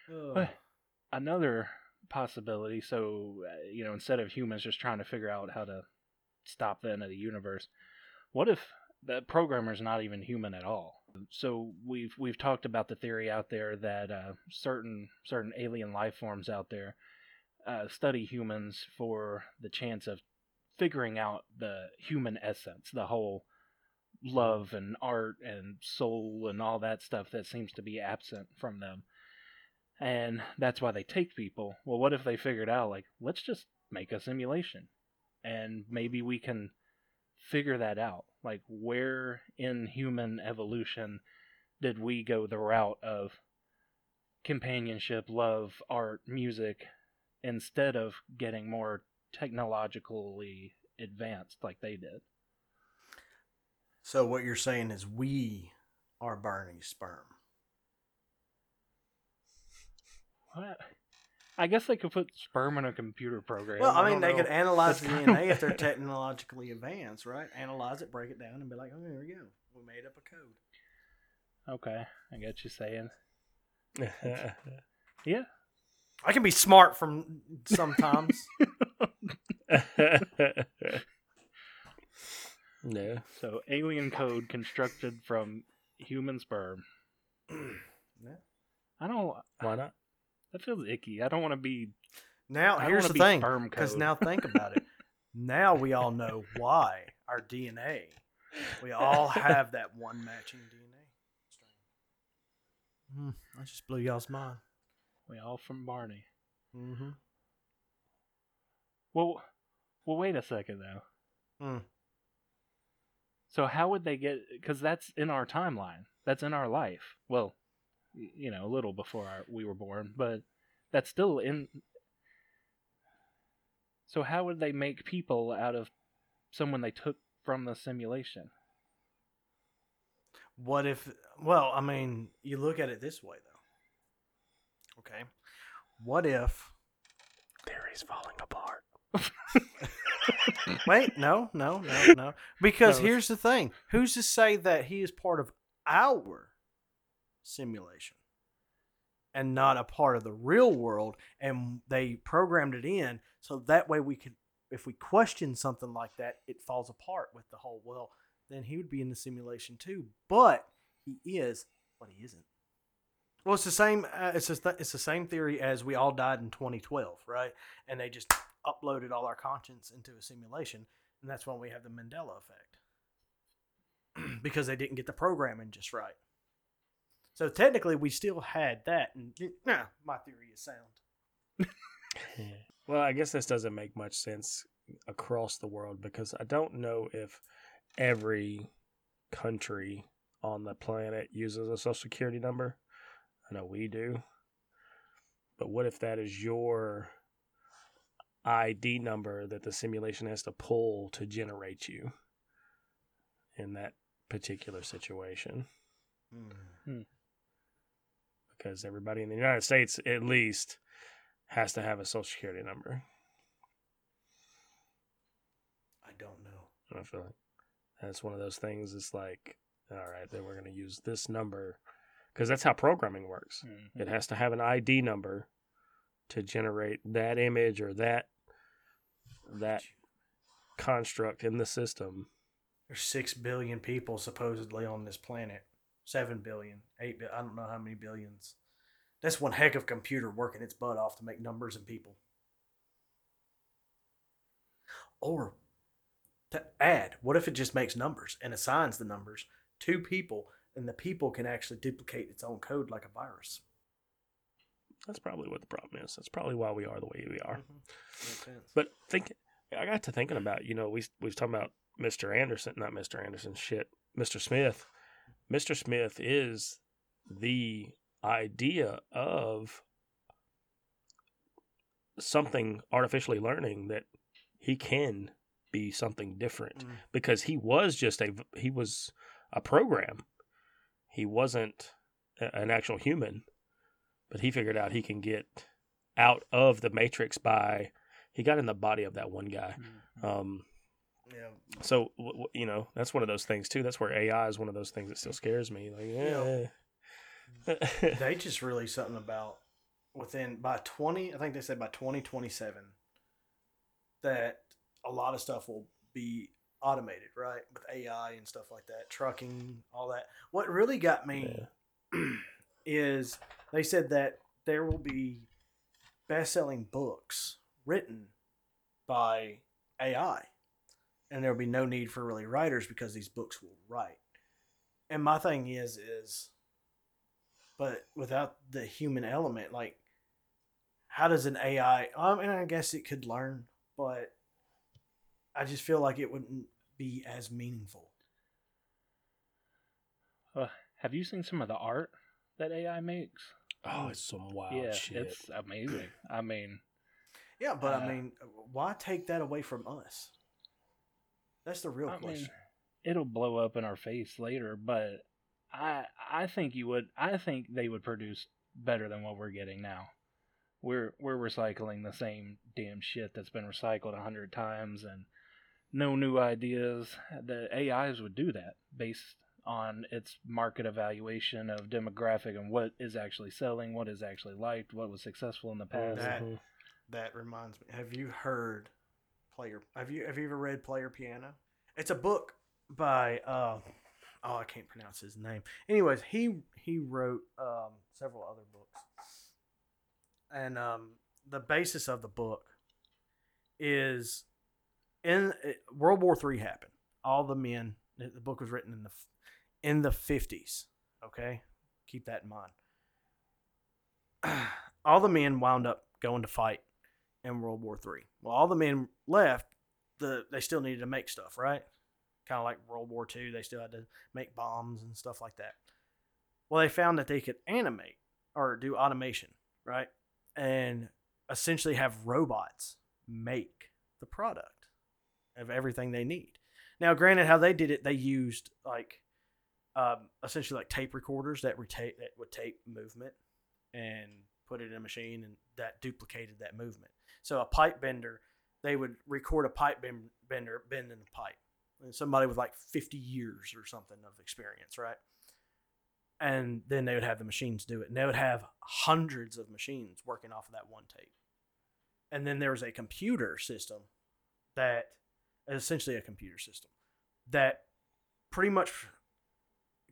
Oh. Another possibility. So uh, you know, instead of humans just trying to figure out how to stop the end of the universe, what if the programmer's not even human at all? So we've we've talked about the theory out there that uh, certain certain alien life forms out there uh, study humans for the chance of figuring out the human essence, the whole love and art and soul and all that stuff that seems to be absent from them. And that's why they take people. Well, what if they figured out, like, let's just make a simulation? And maybe we can figure that out. Like, where in human evolution did we go the route of companionship, love, art, music, instead of getting more technologically advanced like they did? So what you're saying is we are Barney's sperm. What? I guess they could put sperm in a computer program. Well, I mean, don't they know. could analyze the That's kinda DNA if they're technologically advanced, right? Analyze it, break it down, and be like, oh, there we go. We made up a code. Okay, I get you saying. Yeah, I can be smart from sometimes. no. so alien code constructed from human sperm. Yeah. I don't. Why not? That feels icky. I don't want to be. Now, I here's the be thing. Because now think about it. Now we all know why our DNA. We all have that one matching DNA. Hmm, I just blew y'all's mind. We all from Barney. Mm-hmm. Well, well, wait a second though. Hmm. So how would they get? Because that's in our timeline. That's in our life. Well, you know, a little before our, we were born, but that's still in. So how would they make people out of someone they took from the simulation? What if? Well, I mean, you look at it this way, though. Okay. What if? Theory's falling apart. Wait, no, no, no, no. Because No. here's the thing: who's to say that he is part of our simulation and not a part of the real world? And they programmed it in so that way we could, if we question something like that, it falls apart with the whole. Well, then he would be in the simulation too, but he is, but he isn't. Well, it's the same. Uh, it's just, it's the same theory as we all died in 2012, right? And they just, uploaded all our conscience into a simulation, and that's when we have the Mandela effect because they didn't get the programming just right. So technically, we still had that, and nah, my theory is sound. Well, I guess this doesn't make much sense across the world because I don't know if every country on the planet uses a social security number. I know we do. But what if that is your ID number that the simulation has to pull to generate you in that particular situation? Hmm. Hmm. Because everybody in the United States, at least, has to have a social security number. I don't know. I feel like that's one of those things. It's like, all right, then we're going to use this number because that's how programming works. Mhm. It has to have an ID number to generate that image or that that construct in the system. There's six billion people supposedly on this planet. Seven billion, eight. I don't know how many billions. That's one heck of a computer working its butt off to make numbers and people. Or to add, what if it just makes numbers and assigns the numbers to people, and the people can actually duplicate its own code like a virus? That's probably what the problem is. That's probably why we are the way we are. Mhm. But think, I got to thinking about, you know, we we was talking about Mr. Anderson, not Mr. Anderson, shit, Mr. Smith. Mr. Smith is the idea of something artificially learning that he can be something different Mm. because he was just a he was a program. He wasn't a- an actual human, but he figured out he can get out of the matrix by he got in the body of that one guy. Mhm. Um, yeah, so w- w- you know that's one of those things too. That's where AI is one of those things that still scares me. Like, eh. they just released something about within by 20 i think they said by 2027 that a lot of stuff will be automated right with ai and stuff like that trucking all that what really got me is they said that there will be best-selling books written by ai and there will be no need for really writers because these books will write and my thing is is but without the human element, like how does an AI? I mean, I guess it could learn, but I just feel like it wouldn't be as meaningful. Uh, have you seen some of the art that AI makes? oh, it's some wild yeah, shit. it's amazing. I mean, Yeah, but I Uh, mean, why take that away from us? That's the real I question. mean, it'll blow up in our face later, but I I think you would I think they would produce better than what we're getting now. We're we're recycling the same damn shit that's been recycled a hundred times and no new ideas. The AIs would do that based on its market evaluation of demographic and what is actually selling, what is actually liked, what was successful in the past. That- Mhm. that reminds me. Have you heard Player? Have you have you ever read Player Piano? It's a book by uh, oh I can't pronounce his name. Anyways, he he wrote um, several other books, and um, the basis of the book is in World War Three happened. All the men. The the book was written in the in the fifties. Okay, keep that in mind. all the men wound up going to fight in World War Three. Well, all the men left. The they still needed to make stuff, right? Kind of like World War Two. They still had to make bombs and stuff like that. Well, they found that they could animate or do automation, right? And essentially have robots make the product of everything they need. Now, granted, how they did it, they used like um, essentially like tape recorders that reta- that would tape movement and put it in a machine and that duplicated that movement. So a pipe bender, they would record a pipe ben- bender bending a pipe. And somebody with like 50 years or something of experience, right? And then they would have the machines do it. And they would have hundreds of machines working off of that one tape. And then there was a computer system that essentially a computer system that pretty much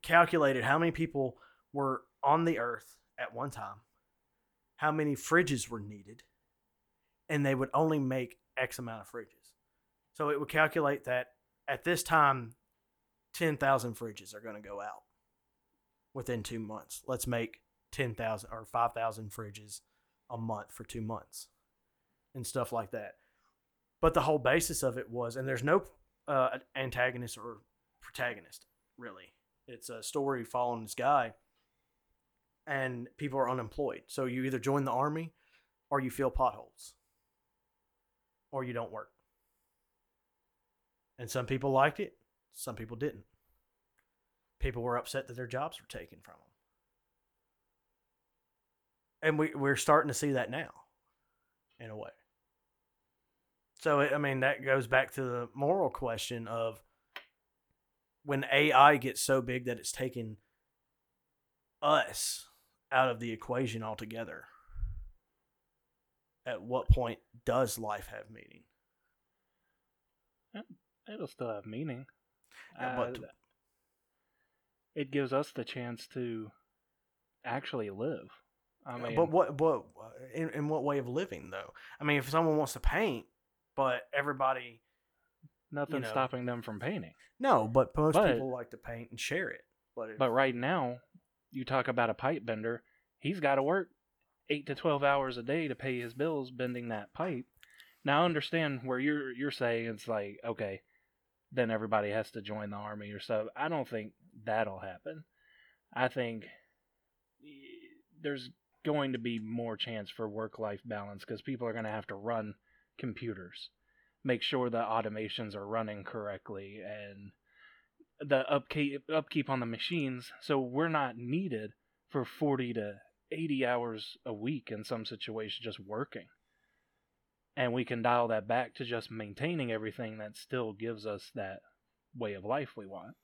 calculated how many people were on the earth at one time, how many fridges were needed, and they would only make X amount of fridges. So it would calculate that at this time, 10,000 fridges are going to go out within two months. Let's make 10,000 or 5,000 fridges a month for two months and stuff like that. But the whole basis of it was, and there's no uh, antagonist or protagonist, really. It's a story following this guy, and people are unemployed. So you either join the army or you fill potholes or you don't work. And some people liked it, some people didn't. People were upset that their jobs were taken from them. And we, we're starting to see that now, in a way. So, I mean, that goes back to the moral question of when AI gets so big that it's taking us out of the equation altogether, at what point does life have meaning? It'll still have meaning. Yeah, but- Uh, it gives us the chance to actually live. I mean, but what, what, in, in what way of living though? I mean, if someone wants to paint, but everybody, nothing's know. stopping them from painting. no, but most But- people like to paint and share it. But, if, But right now, you talk about a pipe bender. He's got to work eight to twelve hours a day to pay his bills bending that pipe. Now, I understand where you're you're saying it's like okay, then everybody has to join the army or so. I don't think that'll happen. I think eh, there's going to be more chance for work life balance because people are going to have to run computers, make sure the automations are running correctly, and the upkeep upkeep on the machines so we're not needed for 40 to 80 hours a week in some situations just working. And we can dial that back to just maintaining everything that still gives us that way of life we want.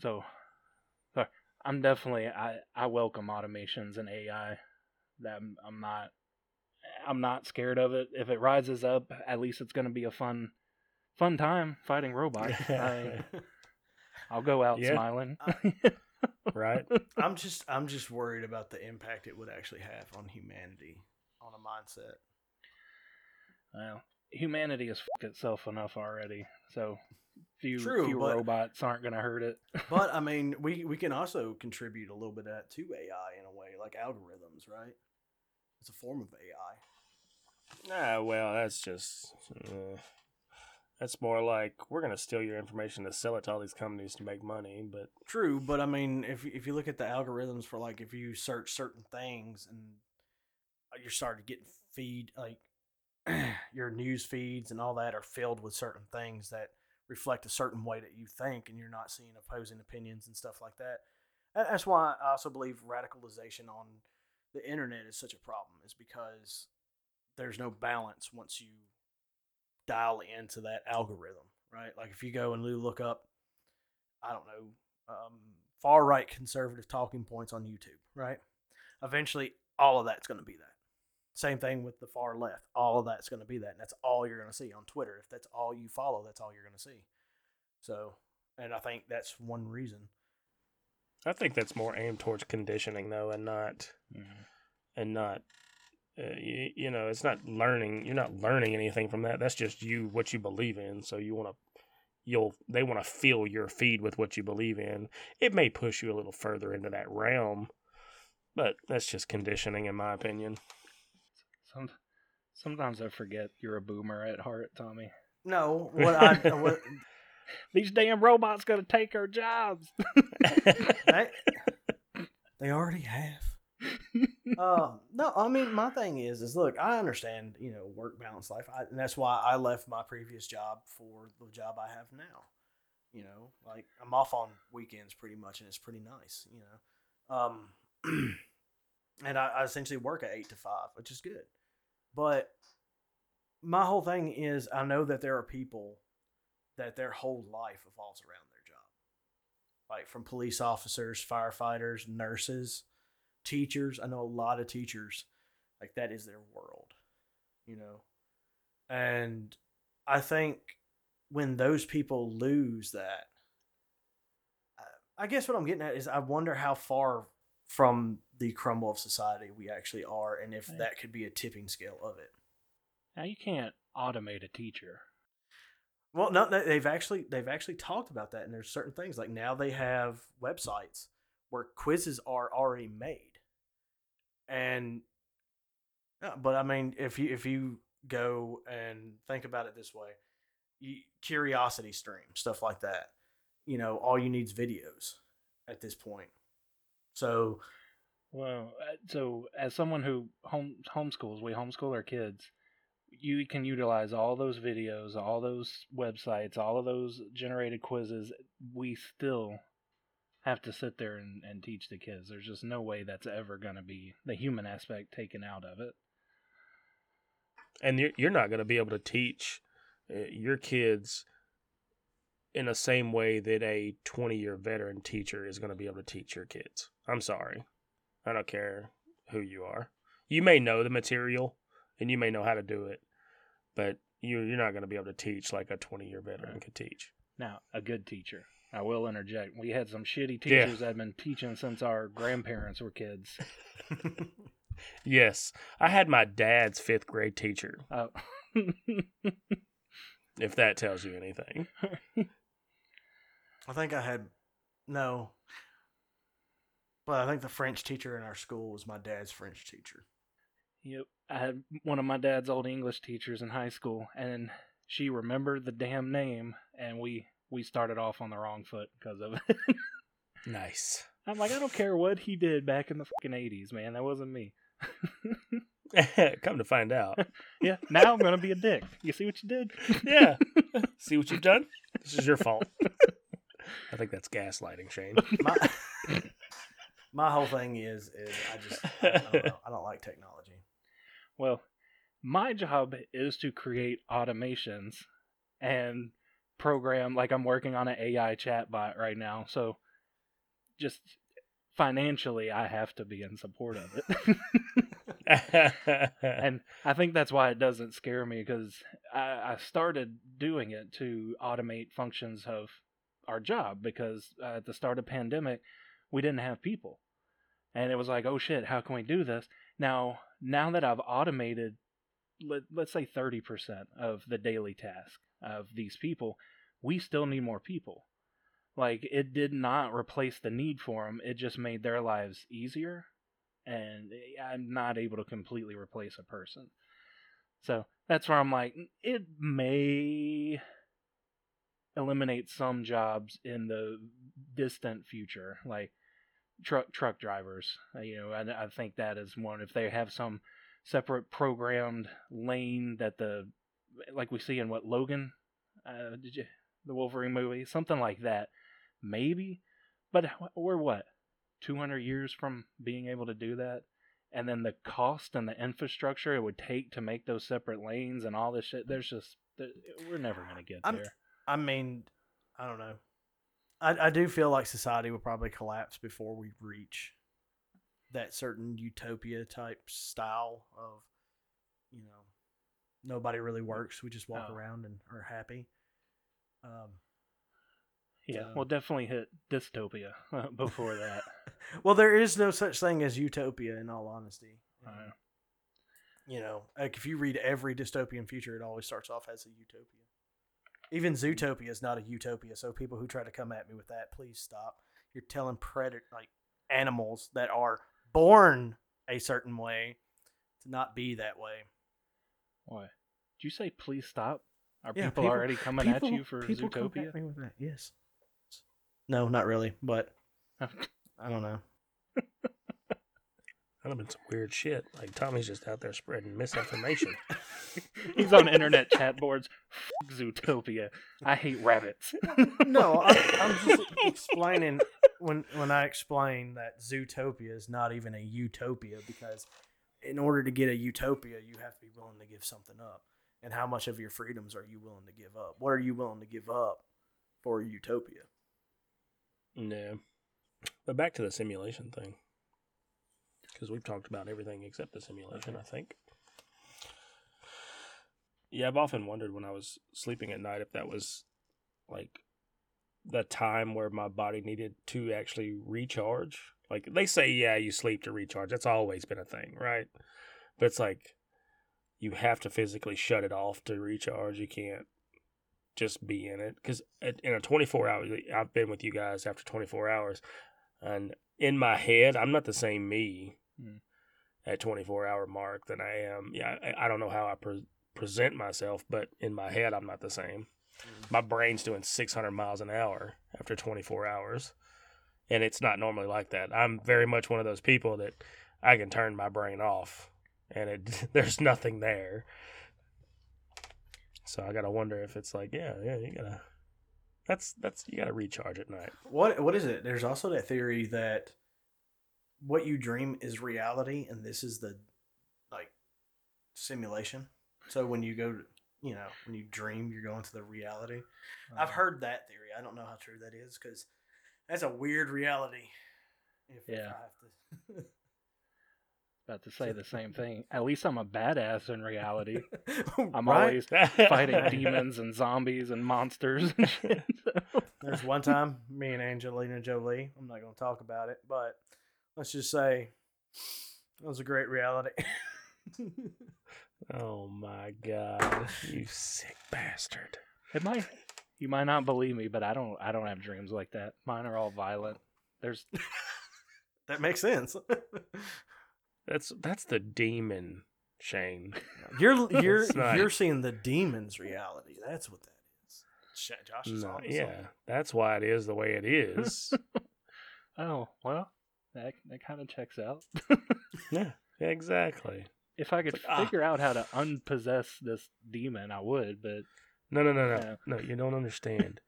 So sorry, i'm definitely i i welcome automations and ai that I'm, I'm not i'm not scared of it. If it rises up at least it's going to be a fun fun time fighting robots. I, I'll go out Yeah. smiling. right? I'm just, I'm just worried about the impact it would actually have on humanity, on a mindset. well, humanity has fucked itself enough already, so few True, few but- robots aren't going to hurt it. But I mean, we we can also contribute a little bit of that to AI in a way, like algorithms, right? It's a form of AI. Ah, well, that's just. Uh, that's more like we're gonna steal your information to sell it to all these companies to make money, but True, but I mean, if if you look at the algorithms for like if you search certain things and uh, you're starting to get feed like your news feeds and all that are filled with certain things that reflect a certain way that you think, and you're not seeing opposing opinions and stuff like that. That- That's why I also believe radicalization on the internet is such a problem, is because there's no balance once you dial into that algorithm, right? Like if you go and you look up, I don't know, um, far right conservative talking points on YouTube, right? Eventually, all of that's going to be that. Same thing with the far left. All of that's going to be that. And that's all you're going to see on Twitter. If that's all you follow, that's all you're going to see. So, and I think that's one reason. I think that's more aimed towards conditioning though, and not and not. Uh, you, you know, it's not learning. You're not learning anything from that. That's just you what you believe in. So you want to, you'll they want to fill your feed with what you believe in. It may push you a little further into that realm, but that's just conditioning, in my opinion. Some, sometimes I forget you're a boomer at heart, Tommy. No, what I what, These damn robots going to take our jobs. they, they already have. um, no, I mean my thing is is look, I understand you know work balance life, I, and that's why I left my previous job for the job I have now. You know, like I'm off on weekends pretty much, and it's pretty nice. You know, um, and I, I essentially work at eight to five, which is good. But my whole thing is, I know that there are people that their whole life revolves around their job like from police officers, firefighters, nurses, teachers. I know a lot of teachers, like that is their world, you know. And I think when those people lose that, I- I guess what I'm getting at is I wonder how far from the crumble of society we actually are, and if that could be a tipping scale of it. Now you can't automate a teacher. Well, no, they've actually they've actually talked about that, and there's certain things like now they have websites where quizzes are already made, and uh, but I mean, if you if you go and think about it this way, you, Curiosity Stream stuff like that, you know, all you need is videos at this point. So Well, uh, so as someone who home homeschools, we homeschool our kids. You can utilize all those videos, all those websites, all of those generated quizzes. We still have to sit there and, and teach the kids. There's just no way that's ever going to be the human aspect taken out of it. and you're, you're not going to be able to teach uh, your kids in the same way that a 20 year veteran teacher is going to be able to teach your kids. I'm sorry. I don't care who you are. You may know the material and you may know how to do it, but you, you're not going to be able to teach like a 20 year veteran Right. could teach. Now, a good teacher. I will interject. We had some shitty Yeah. teachers that had been teaching since our grandparents were kids. Yes. I had my dad's fifth grade teacher, Uh, if that tells you anything. I think I had no, but I think the French teacher in our school was my dad's French teacher. Yep. I had one of my dad's old English teachers in high school, and she remembered the damn name, and we we started off on the wrong foot because of it. Nice. I'm like, I don't care what he did back in the fucking 80s, man. That wasn't me. Come to find out. yeah. Now I'm gonna be a dick. You see what you did? Yeah. See what you've done? This is your fault. I think that's gaslighting, Shane. My, my whole thing is is I just I, I don't know. I don't like technology. Well, my job is to create automations and program like I'm working on an AI chatbot right now. So just financially I have to be in support of it. and I think that's why it doesn't scare me because I, I started doing it to automate functions of our job because uh, at the start of pandemic we didn't have people and it was like oh shit how can we do this now now that I've automated let, let's say 30% of the daily task of these people we still need more people like it did not replace the need for them it just made their lives easier and I'm not able to completely replace a person. So that's where I'm like, it may eliminate some jobs in the distant future, like truck truck drivers. Uh, You know, and I think that is one. If they have some separate programmed lane that the, like we see in what Logan, uh, did you the Wolverine movie, something like that, maybe. But we're what? 200 years from being able to do that? And then the cost and the infrastructure it would take to make those separate lanes and all this shit there's just we're never to get I'm- there. I mean, I don't know. I I do feel like society will probably collapse before we reach that certain utopia type style of, you know, nobody really works. We just walk Oh. around and are happy. Um, yeah we'll definitely hit dystopia before that well, there is no such thing as utopia, in all honesty. Uh, you know, like if you read every dystopian future, it always starts off as a utopia. Even Zootopia is not a utopia. So people who try to come at me with that, please stop. You're telling predator like animals that are born a certain way to not be that way. What did you say please stop are Yeah, people, people- already coming at you for people come zootopia at me with that. Yes. No, not really, but I don't know. That'd have been some weird shit. Like Tommy's just out there spreading misinformation. he's on internet chat boards F- zootopia i hate rabbits No, I'm, I'm just explaining when when I explain that Zootopia is not even a utopia because in order to get a utopia, you have to be willing to give something up. And how much of your freedoms are you willing to give up? What are you willing to give up for a utopia? no. But back to the simulation thing. Because we've talked about everything except the simulation, Okay. I think. Yeah, I've often wondered when I was sleeping at night if that was like the time where my body needed to actually recharge Like they say, yeah, you sleep to recharge. That's always been a thing, right? But it's like you have to physically shut it off to recharge. You can't just be in it because in a 24 hour, I've been with you guys after 24 hours, and in my head, I'm not the same me Hmm. at 24 hour mark than I am. Yeah, I, I don't know how I pre- present myself, but in my head, I'm not the same. My brain's doing 600 miles an hour after 24 hours, and it's not normally like that. I'm very much one of those people that I can turn my brain off, and it there's nothing there. So I gotta wonder if it's like, yeah, yeah, you gotta. That's that's you gotta recharge at night. What what is it? There's also that theory that what you dream is reality, and this is the like simulation. So when you go, to, you know, when you dream, you're going to the reality. I've Uh, heard that theory. I don't know how true that is because that's a weird reality. If, if Yeah. I have to. about to say the same thing. At least I'm a badass in reality. I'm always fighting demons and zombies and monsters and shit. There's one time me and Angelina Jolie. I'm not going to talk about it, but let's just say it was a great reality. Oh my god, you sick bastard. It might you might not believe me, but I don't I don't have dreams like that. Mine are all violent. There's that makes sense. That's that's the demon, Shane. You're you're It's not. you're seeing the demon's reality. That's what that is. Josh is No, on yeah, something. that's why it is the way it is. oh well that that kind of checks out. yeah, exactly. if I could It's like, ah. figure out how to unpossess this demon, I would. But No, no, no, no, Yeah. no. You don't understand.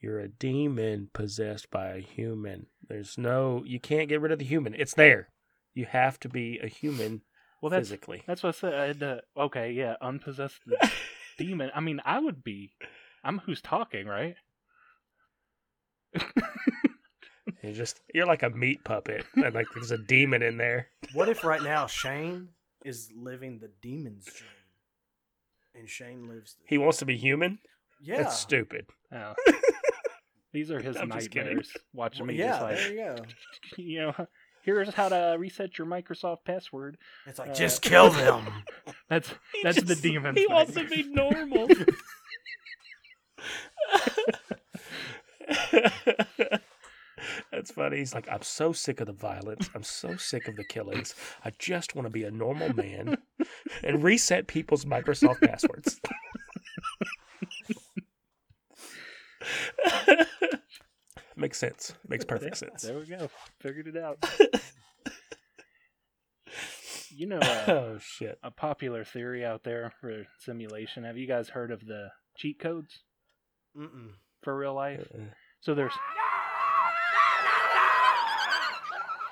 You're a demon possessed by a human. There's no. You can't get rid of the human. It's there. You have to be a human well, that's physically. that's what I said. I had to, okay, yeah, unpossessed demon. I mean, I would be. I'm who's talking, right? You're just you're like a meat puppet, and like there's a demon in there. What if right now Shane is living the demon's dream, and Shane lives? The... He wants to be human. yeah, That's stupid. Oh. These are his I'm just kidding. nightmares. Watching Well, me yeah, just like, there you go. you know, here's how to reset your Microsoft password. It's like Uh, just kill them. That's He that's the just- demon. He wants to be normal. That's funny. He's like, I'm so sick of the violence. I'm so sick of the killings. I just want to be a normal man and reset people's Microsoft passwords. Makes sense. Makes perfect sense. There we go. Figured it out. You know, uh, Oh shit. a popular theory out there for simulation. Have you guys heard of the cheat codes Mm-mm. for real life? Uh, So there's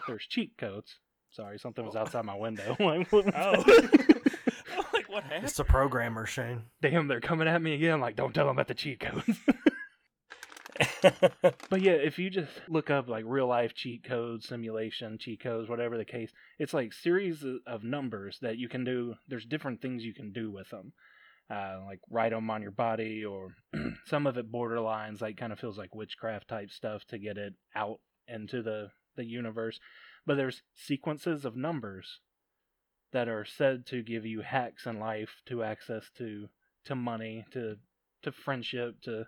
there's cheat codes. Sorry, something was outside my window. Like, what was Oh. I'm like, what happened? It's the programmer, Shane. Damn, they're coming at me again. I'm like, don't tell them about the cheat codes. But yeah, if you just look up like real life cheat codes, simulation cheat codes, whatever the case, it's like series of- of numbers that you can do. There's different things you can do with them, uh, like write them on your body, or some of it borderlines, like kind of feels like witchcraft type stuff to get it out into the the universe. But there's sequences of numbers that are said to give you hacks in life to access to to money, to to friendship, to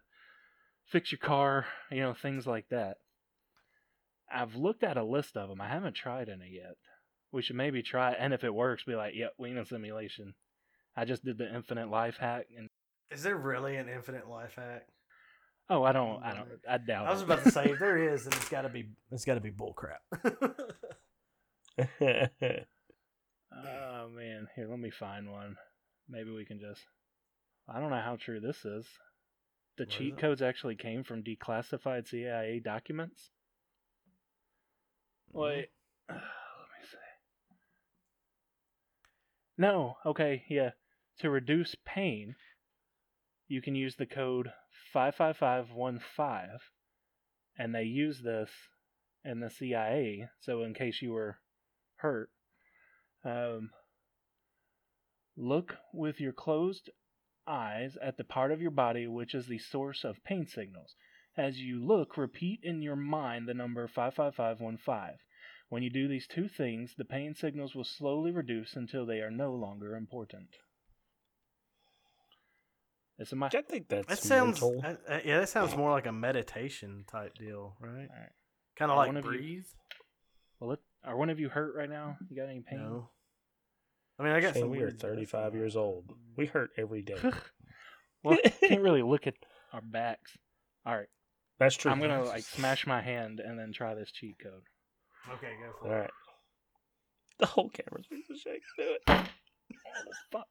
fix your car, you know, things like that. I've looked at a list of them. I haven't tried any yet. We should maybe try, it, and if it works, be like, "Yep, we in a simulation." I just did the infinite life hack, and Is there really an infinite life hack? Oh, I don't, I don't, I doubt. I was it. about to say if there is, then it's got to be it's got to be bullcrap. Oh man, here, let me find one. Maybe we can just. I don't know how true this is. The What is cheat it? codes actually came from declassified CIA documents. Wait, let me see. No, okay, yeah. To reduce pain, you can use the code 55515, and they use this in the CIA, so in case you were hurt, um, look with your closed eyes at the part of your body which is the source of pain signals. As you look, repeat in your mind the number 55515. When you do these two things, the pain signals will slowly reduce until they are no longer important. It's in my I think that's That sounds mental. uh, uh, yeah. That sounds more like a meditation type deal, right? Alright. Kind of Are like one of you- breathe. Well, it, are one of you hurt right now? You got any pain? No. I mean, I got Shane, some. we are weird 35 years old. We hurt every day. well, can't really look at our backs. All right, That's true. I'm gonna like smash my hand and then try this cheat code. Okay, go for All it. right. The whole camera's piece of shit. Do it. Oh, fuck.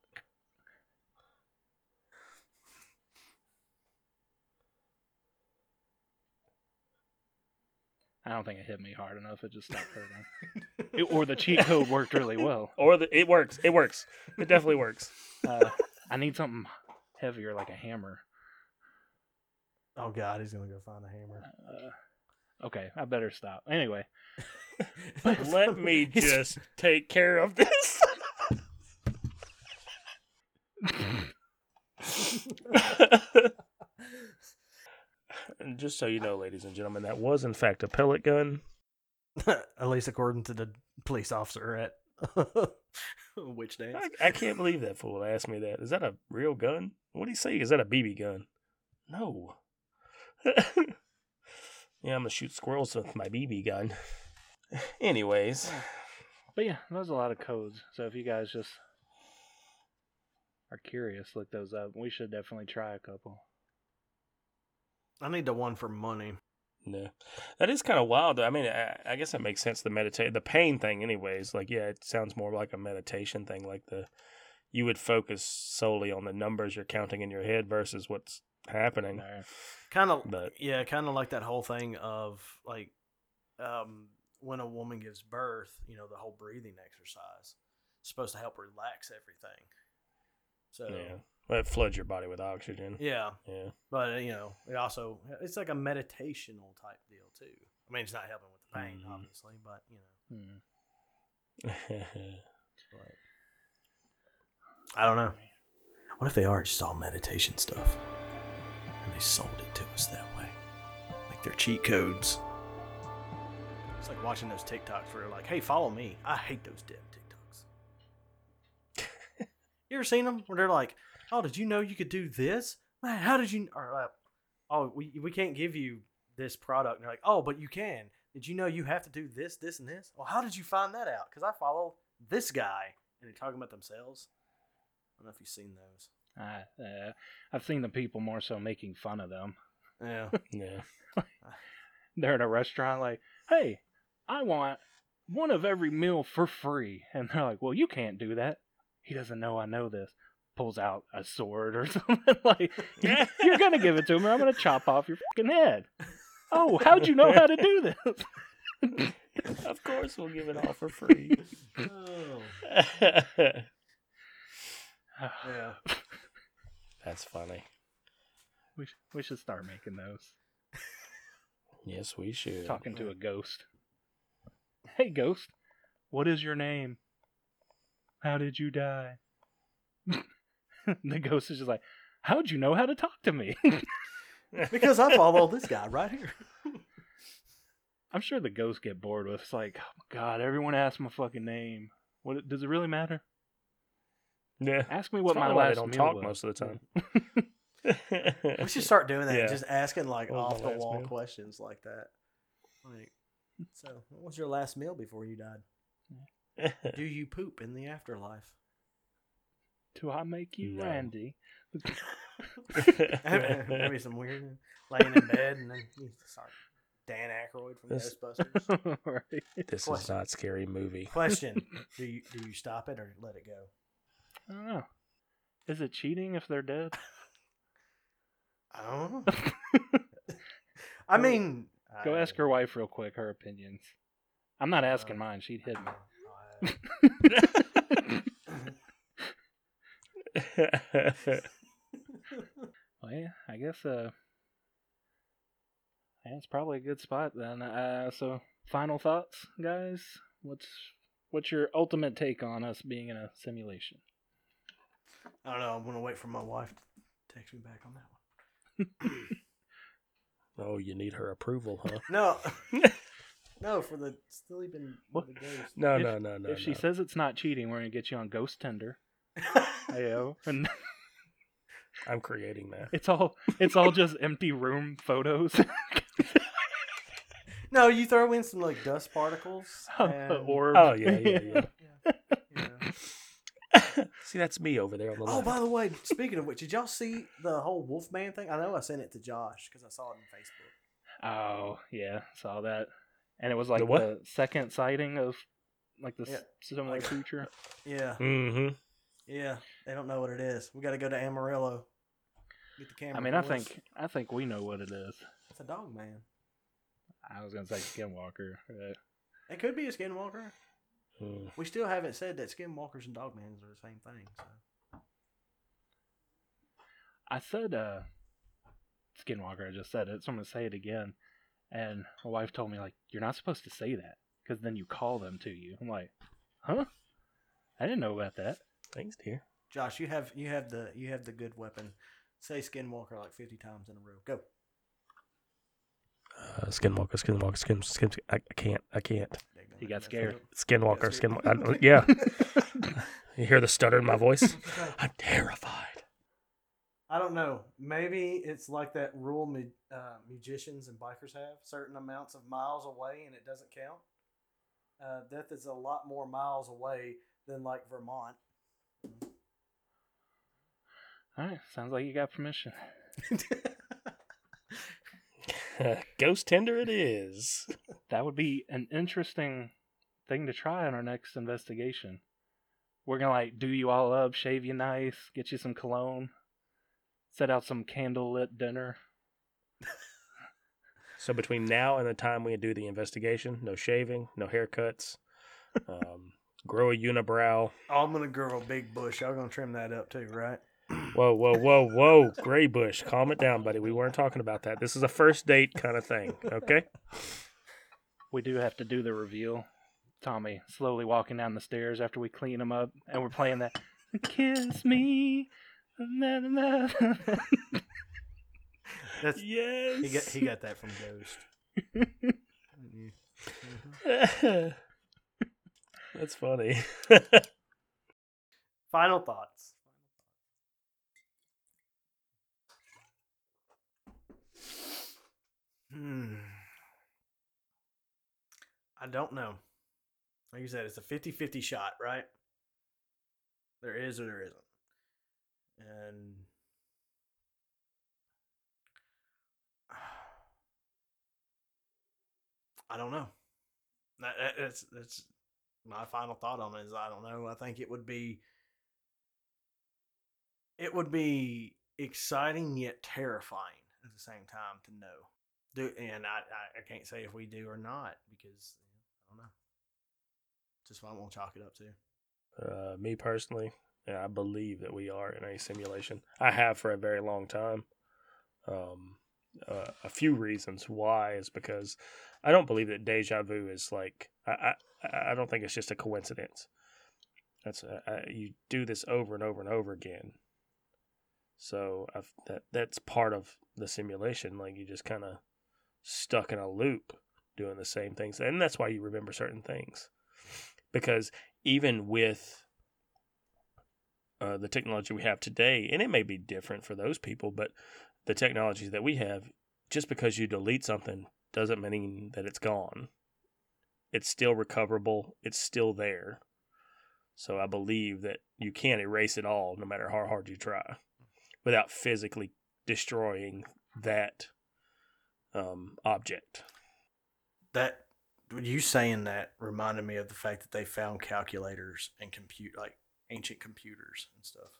I don't think it hit me hard enough. It just stopped hurting. It- or the cheat code worked really well. Or the, it works. It works. It definitely works. Uh, I need something heavier, like a hammer. Oh God, he's gonna go find a hammer. Uh, okay, I better stop. Anyway, Let me just take care of this. And just so you know, ladies and gentlemen, that was in fact a pellet gun. At least according to the police officer at Witch Dance. I, I can't believe that fool asked me that. Is that a real gun? What do you say? Is that a BB gun? No. yeah, I'm gonna shoot squirrels with my BB gun. Anyways, but yeah, there's a lot of codes. So if you guys just are curious, look those up. We should definitely try a couple. I need the one for money. no, that is kind of wild. Though. I mean, I, I guess that makes sense. The meditate, the pain thing, anyways. Like, yeah, it sounds more like a meditation thing. Like the you would focus solely on the numbers you're counting in your head versus what's happening. Kind of, But yeah, kind of like that whole thing of like, um, when a woman gives birth, you know, the whole breathing exercise is supposed to help relax everything. So yeah, well, it floods your body with oxygen. yeah, Yeah. but you know, it also it's like a meditational type deal too. I mean, it's not helping with the pain, Mhm. obviously, but you know, Hmm. but I don't know. What if they are just all meditation stuff, and they sold it to us that way, like their cheat codes? It's like watching those TikToks where they're like, "Hey, follow me." I hate those damn TikToks. you ever seen them where they're like, "Oh, did you know you could do this? Man, how did you?" Or like, "Oh, we we can't give you this product." And they're like, "Oh, but you can. Did you know you have to do this, this, and this?" Well, how did you find that out? Because I follow this guy, and they're talking about themselves. I don't know if you've seen those. I, uh, I've seen the people more so making fun of them. Yeah. yeah. They're in a restaurant, like, "Hey, I want one of every meal for free," and they're like, "Well, you can't do that." He doesn't know I know this. Pulls out a sword or something like, "You- "You're gonna give it to him, or I'm gonna chop off your fucking head." Oh, how'd you know how to do this? of course, we'll give it all for free. oh. Yeah. That's funny. we sh- we should start making those. Yes, we should. Talking to a ghost. Hey, ghost. What is your name? How did you die? the ghost is just like, How'd you know how to talk to me? Because I follow this guy right here. I'm sure the ghosts get bored with. It's like, oh my god, everyone asks my fucking name. What does it really matter? Yeah. Ask me what That's my probably why last they don't meal talk was. most of the time. We should start doing that. Yeah. Just asking like What was off my the last wall meal? questions like that. Like, so what was your last meal before you died? Do you poop in the afterlife? Do I make you No. Randy? Maybe some weird laying in bed and then you start Dan Aykroyd from This- Ghostbusters. right. this is Question. not scary movie. Question: Do you do you stop it or let it go? I don't know. Is it cheating if they're dead? I don't know. I mean, Go I- ask her wife real quick her opinions. I'm not asking Uh, mine. She'd hit me. Well, yeah, I guess uh, yeah, it's probably a good spot then. Uh, so final thoughts, guys. What's what's your ultimate take on us being in a simulation? I don't know. I'm gonna wait for my wife to text me back on that one. oh, you need her approval, huh? No, No, for the sleeping What? with the ghost. No, If- no, no, no. if she says it's not cheating, we're gonna get you on Ghost Tinder. You know, and I'm creating that. it's all it's all just empty room photos. no, you throw in some like dust particles. and, or Oh yeah, yeah, yeah. you. See, that's me over there on the Oh, left. by the way, speaking of which, did y'all see the whole Wolfman thing? I know I sent it to Josh because I saw it on Facebook. Oh yeah, saw that, and it was like The the, what? second sighting of like this Yeah. similar Like- creature. Yeah, mm-hmm. Yeah. They don't know what it is. We got to go to Amarillo. Get the camera. I mean, I think I think we know what it is. it's a dog man. I was gonna say Skinwalker. It could be a skinwalker. We still haven't said that skinwalkers and dogmans are the same thing. So. I said uh, Skinwalker. I just said it, so I'm gonna say it again. And my wife told me like you're not supposed to say that because then you call them to you. I'm like, huh? I didn't know about that. Thanks, dear. Josh, you have you have the you have the good weapon. Say skinwalker like fifty times in a row. Go. Uh, skinwalker, skinwalker, skin, skin. I, I can't. I can't. He got scared. Skinwalker, skinwalker. I- yeah. You hear the stutter in my voice? I'm terrified. I don't know. Maybe it's like that rule mu- uh, musicians and bikers have certain amounts of miles away and it doesn't count. Uh, death is a lot more miles away than like Vermont. All right, sounds like you got permission. Ghost Tinder it is. That would be an interesting thing to try on our next investigation. We're gonna like do you all up, shave you nice, get you some cologne, set out some candlelit dinner. So between now and the time we do the investigation, no shaving, no haircuts, um, grow a unibrow. Oh, I'm gonna grow a big bush. Y'all gonna trim that up too, right? Whoa, whoa, whoa, whoa, Gray Bush, calm it down, buddy. We weren't talking about that. This is a first date kind of thing, okay? We do have to do the reveal. Tommy slowly walking down the stairs after we clean him up, and we're playing that "Kiss Me." na, na, na." That's Yes. he got he got that from Ghost. Mhm. That's funny. Final thoughts. Hmm. I don't know. Like you said, it's a 50 50 shot, right? There is or there isn't. And I don't know. That, that- that's that's my final thought on it is I don't know. I think it would be it would be exciting yet terrifying at the same time to know. Do and I, I, can't say if we do or not because I don't know. Just what I'm gonna chalk it up to. Uh, me personally, yeah, I believe that we are in a simulation. I have for a very long time. Um, uh, a few reasons why is because I don't believe that deja vu is like I I, don't think it's just a coincidence. That's uh, you do this over and over and over again. So I've, that that's part of the simulation. Like you just kind of stuck in a loop doing the same things, and that's why you remember certain things. Because even with uh, the technology we have today, and it may be different for those people, but the technology that we have, just because you delete something doesn't mean that it's gone. It's still recoverable. It's still there. So I believe that you can't erase it all, no matter how hard you try, without physically destroying that um, object. That you saying that reminded me of the fact that they found calculators and compute like ancient computers and stuff.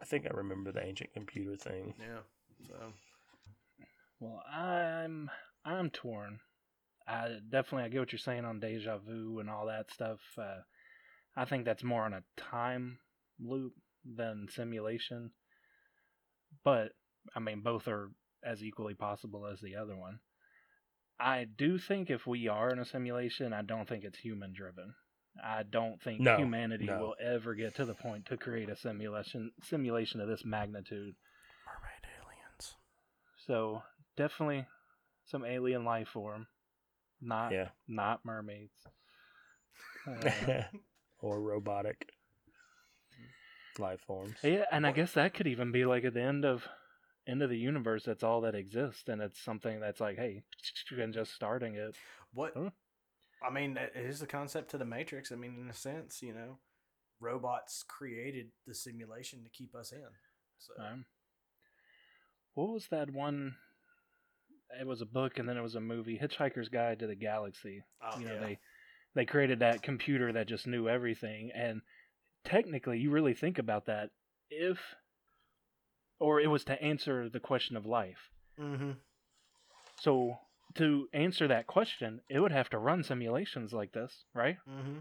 I think I remember the ancient computer thing. Yeah. So Well, I'm I'm torn. I definitely I get what you're saying on deja vu and all that stuff. Uh, I think that's more on a time loop than simulation. But I mean, both are as equally possible as the other one. I do think if we are in a simulation, I don't think it's human driven. I don't think No, humanity no. will ever get to the point to create a simulation simulation of this magnitude. mermaid aliens. So definitely some alien life form. Not Yeah. not mermaids. Uh, or robotic life forms. yeah, and I guess that could even be like at the end of end of the universe. That's all that exists, and it's something that's like, hey, and just starting it. What? Huh? I mean, that is the concept to the Matrix. I mean, in a sense, you know, robots created the simulation to keep us in. So Um, what was that one? It was a book, and then it was a movie, Hitchhiker's Guide to the Galaxy. oh, you know, yeah. they they created that computer that just knew everything, and technically, you really think about that, if or it was to answer the question of life. mm-hmm. So to answer that question, it would have to run simulations like this, right? Mm-hmm.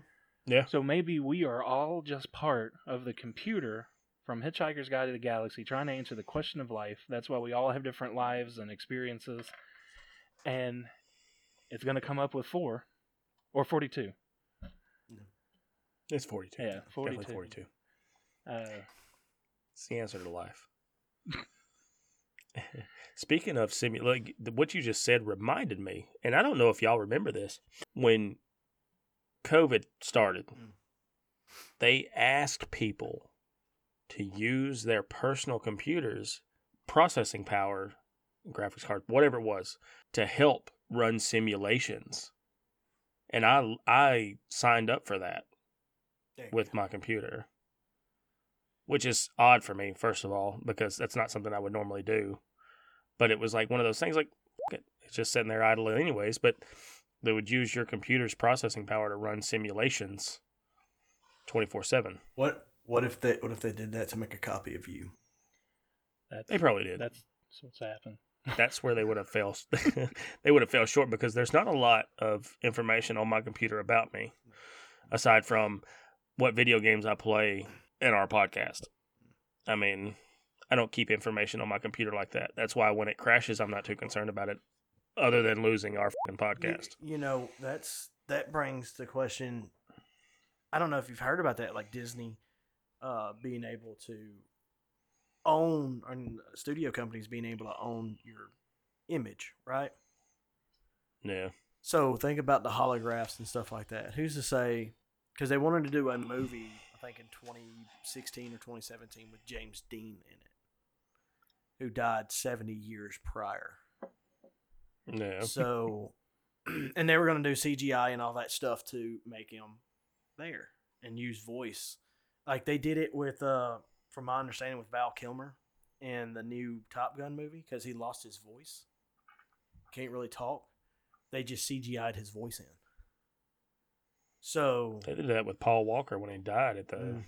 Yeah. So maybe we are all just part of the computer from Hitchhiker's Guide to the Galaxy trying to answer the question of life. That's why we all have different lives and experiences. And it's going to come up with four or 42. It's 42. Yeah, 42. Definitely 42. Uh, It's the answer to life. Speaking of simu, like what you just said reminded me, and I don't know if y'all remember this when COVID started. Mm. They asked people to use their personal computers, processing power, graphics card, whatever it was, to help run simulations, and I I signed up for that with my computer, which is odd for me, first of all, because that's not something I would normally do. But it was like one of those things, like it, it's just sitting there idle, anyways. But they would use your computer's processing power to run simulations, twenty four seven. What? What if they? What if they did that to make a copy of you? that's, They probably did. that's what's happened. That's where they would have failed. they would have failed short because there's not a lot of information on my computer about me, aside from what video games I play in our podcast. I mean, I don't keep information on my computer like that. That's why when it crashes, I'm not too concerned about it, other than losing our fing podcast. You, you know, that's that brings the question. I don't know if you've heard about that, like Disney uh, being able to own, and studio companies being able to own your image, right? Yeah, So think about the holographs and stuff like that. Who's to say? Because they wanted to do a movie, I think in 2016 or 2017, with James Dean in it, who died 70 years prior. yeah, So, and they were going to do CGI and all that stuff to make him there and use voice. Like they did it with, uh, from my understanding, with Val Kilmer in the new Top Gun movie because he lost his voice. Can't really talk. They just CGI'd his voice in. So, they did that with Paul Walker when he died at the. Mm.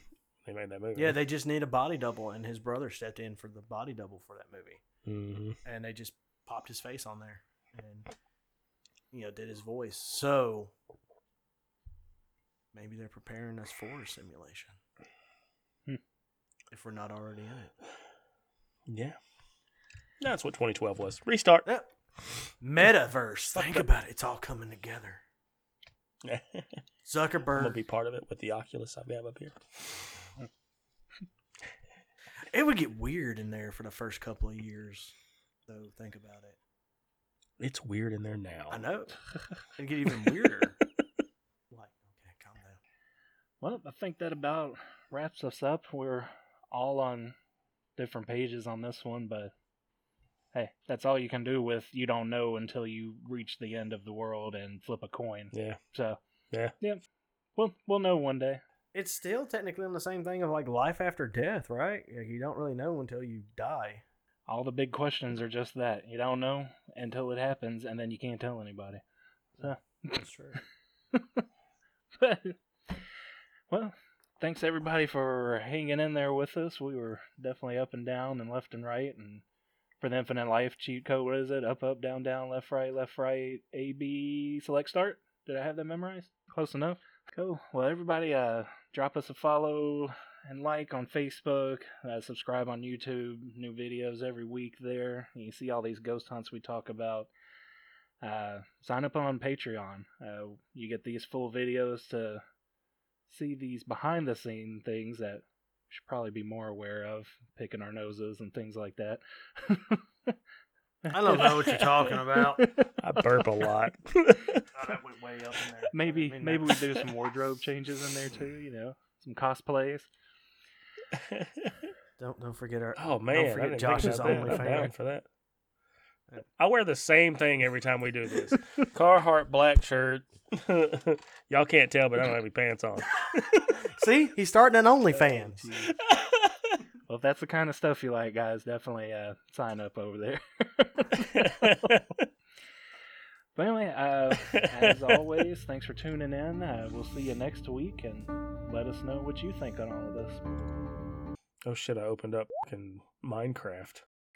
They made that movie. yeah, they just need a body double, and his brother stepped in for the body double for that movie. hmm and they just popped his face on there and you know did his voice so maybe they're preparing us for a simulation. If we're not already in it Yeah, that's what 2012 was. Restart. yep. metaverse think about it it's all coming together I'm zuckerberg gonna be part of it with the Oculus I have up here. it would get weird in there for the first couple of years though think about it It's weird in there now. i know it'd get even weirder like okay calm down Well, I think that about wraps us up. We're all on different pages on this one, but hey, that's all you can do with you don't know until you reach the end of the world and flip a coin. Yeah, So, Yeah. yeah, we'll we'll know one day. it's still technically on the same thing of like life after death, right? Like you don't really know until you die. All the big questions are just that you don't know until it happens, and then you can't tell anybody. So, That's true. well, thanks everybody for hanging in there with us. We were definitely up and down and left and right. And for the Infinite Life cheat code, what is it? Up, up, down, down, left, right, left, right, A, B, select, start. Did I have that memorized? Close enough. Cool. Well, everybody, uh, drop us a follow and like on Facebook. Uh, subscribe on YouTube. New videos every week there. You see all these ghost hunts we talk about uh, sign up on Patreon. Uh, you get these full videos to see these behind the scene things that we should probably be more aware of, picking our noses and things like that. I don't know what you're talking about. I burp a lot. Oh, that went way up in there. maybe I mean, maybe we do some wardrobe changes in there too. You know, some cosplays. Don't don't forget our. oh man, I forget didn't Josh's think about OnlyFans. for that. I wear the same thing every time we do this. Carhartt black shirt. Y'all can't tell, but I don't have any pants on. See, he's starting an OnlyFans. Well, if that's the kind of stuff you like, guys, definitely uh, sign up over there. But anyway, uh, as always, thanks for tuning in. Uh, we'll see you next week, and let us know what you think on all of this. oh shit! I opened up fucking Minecraft.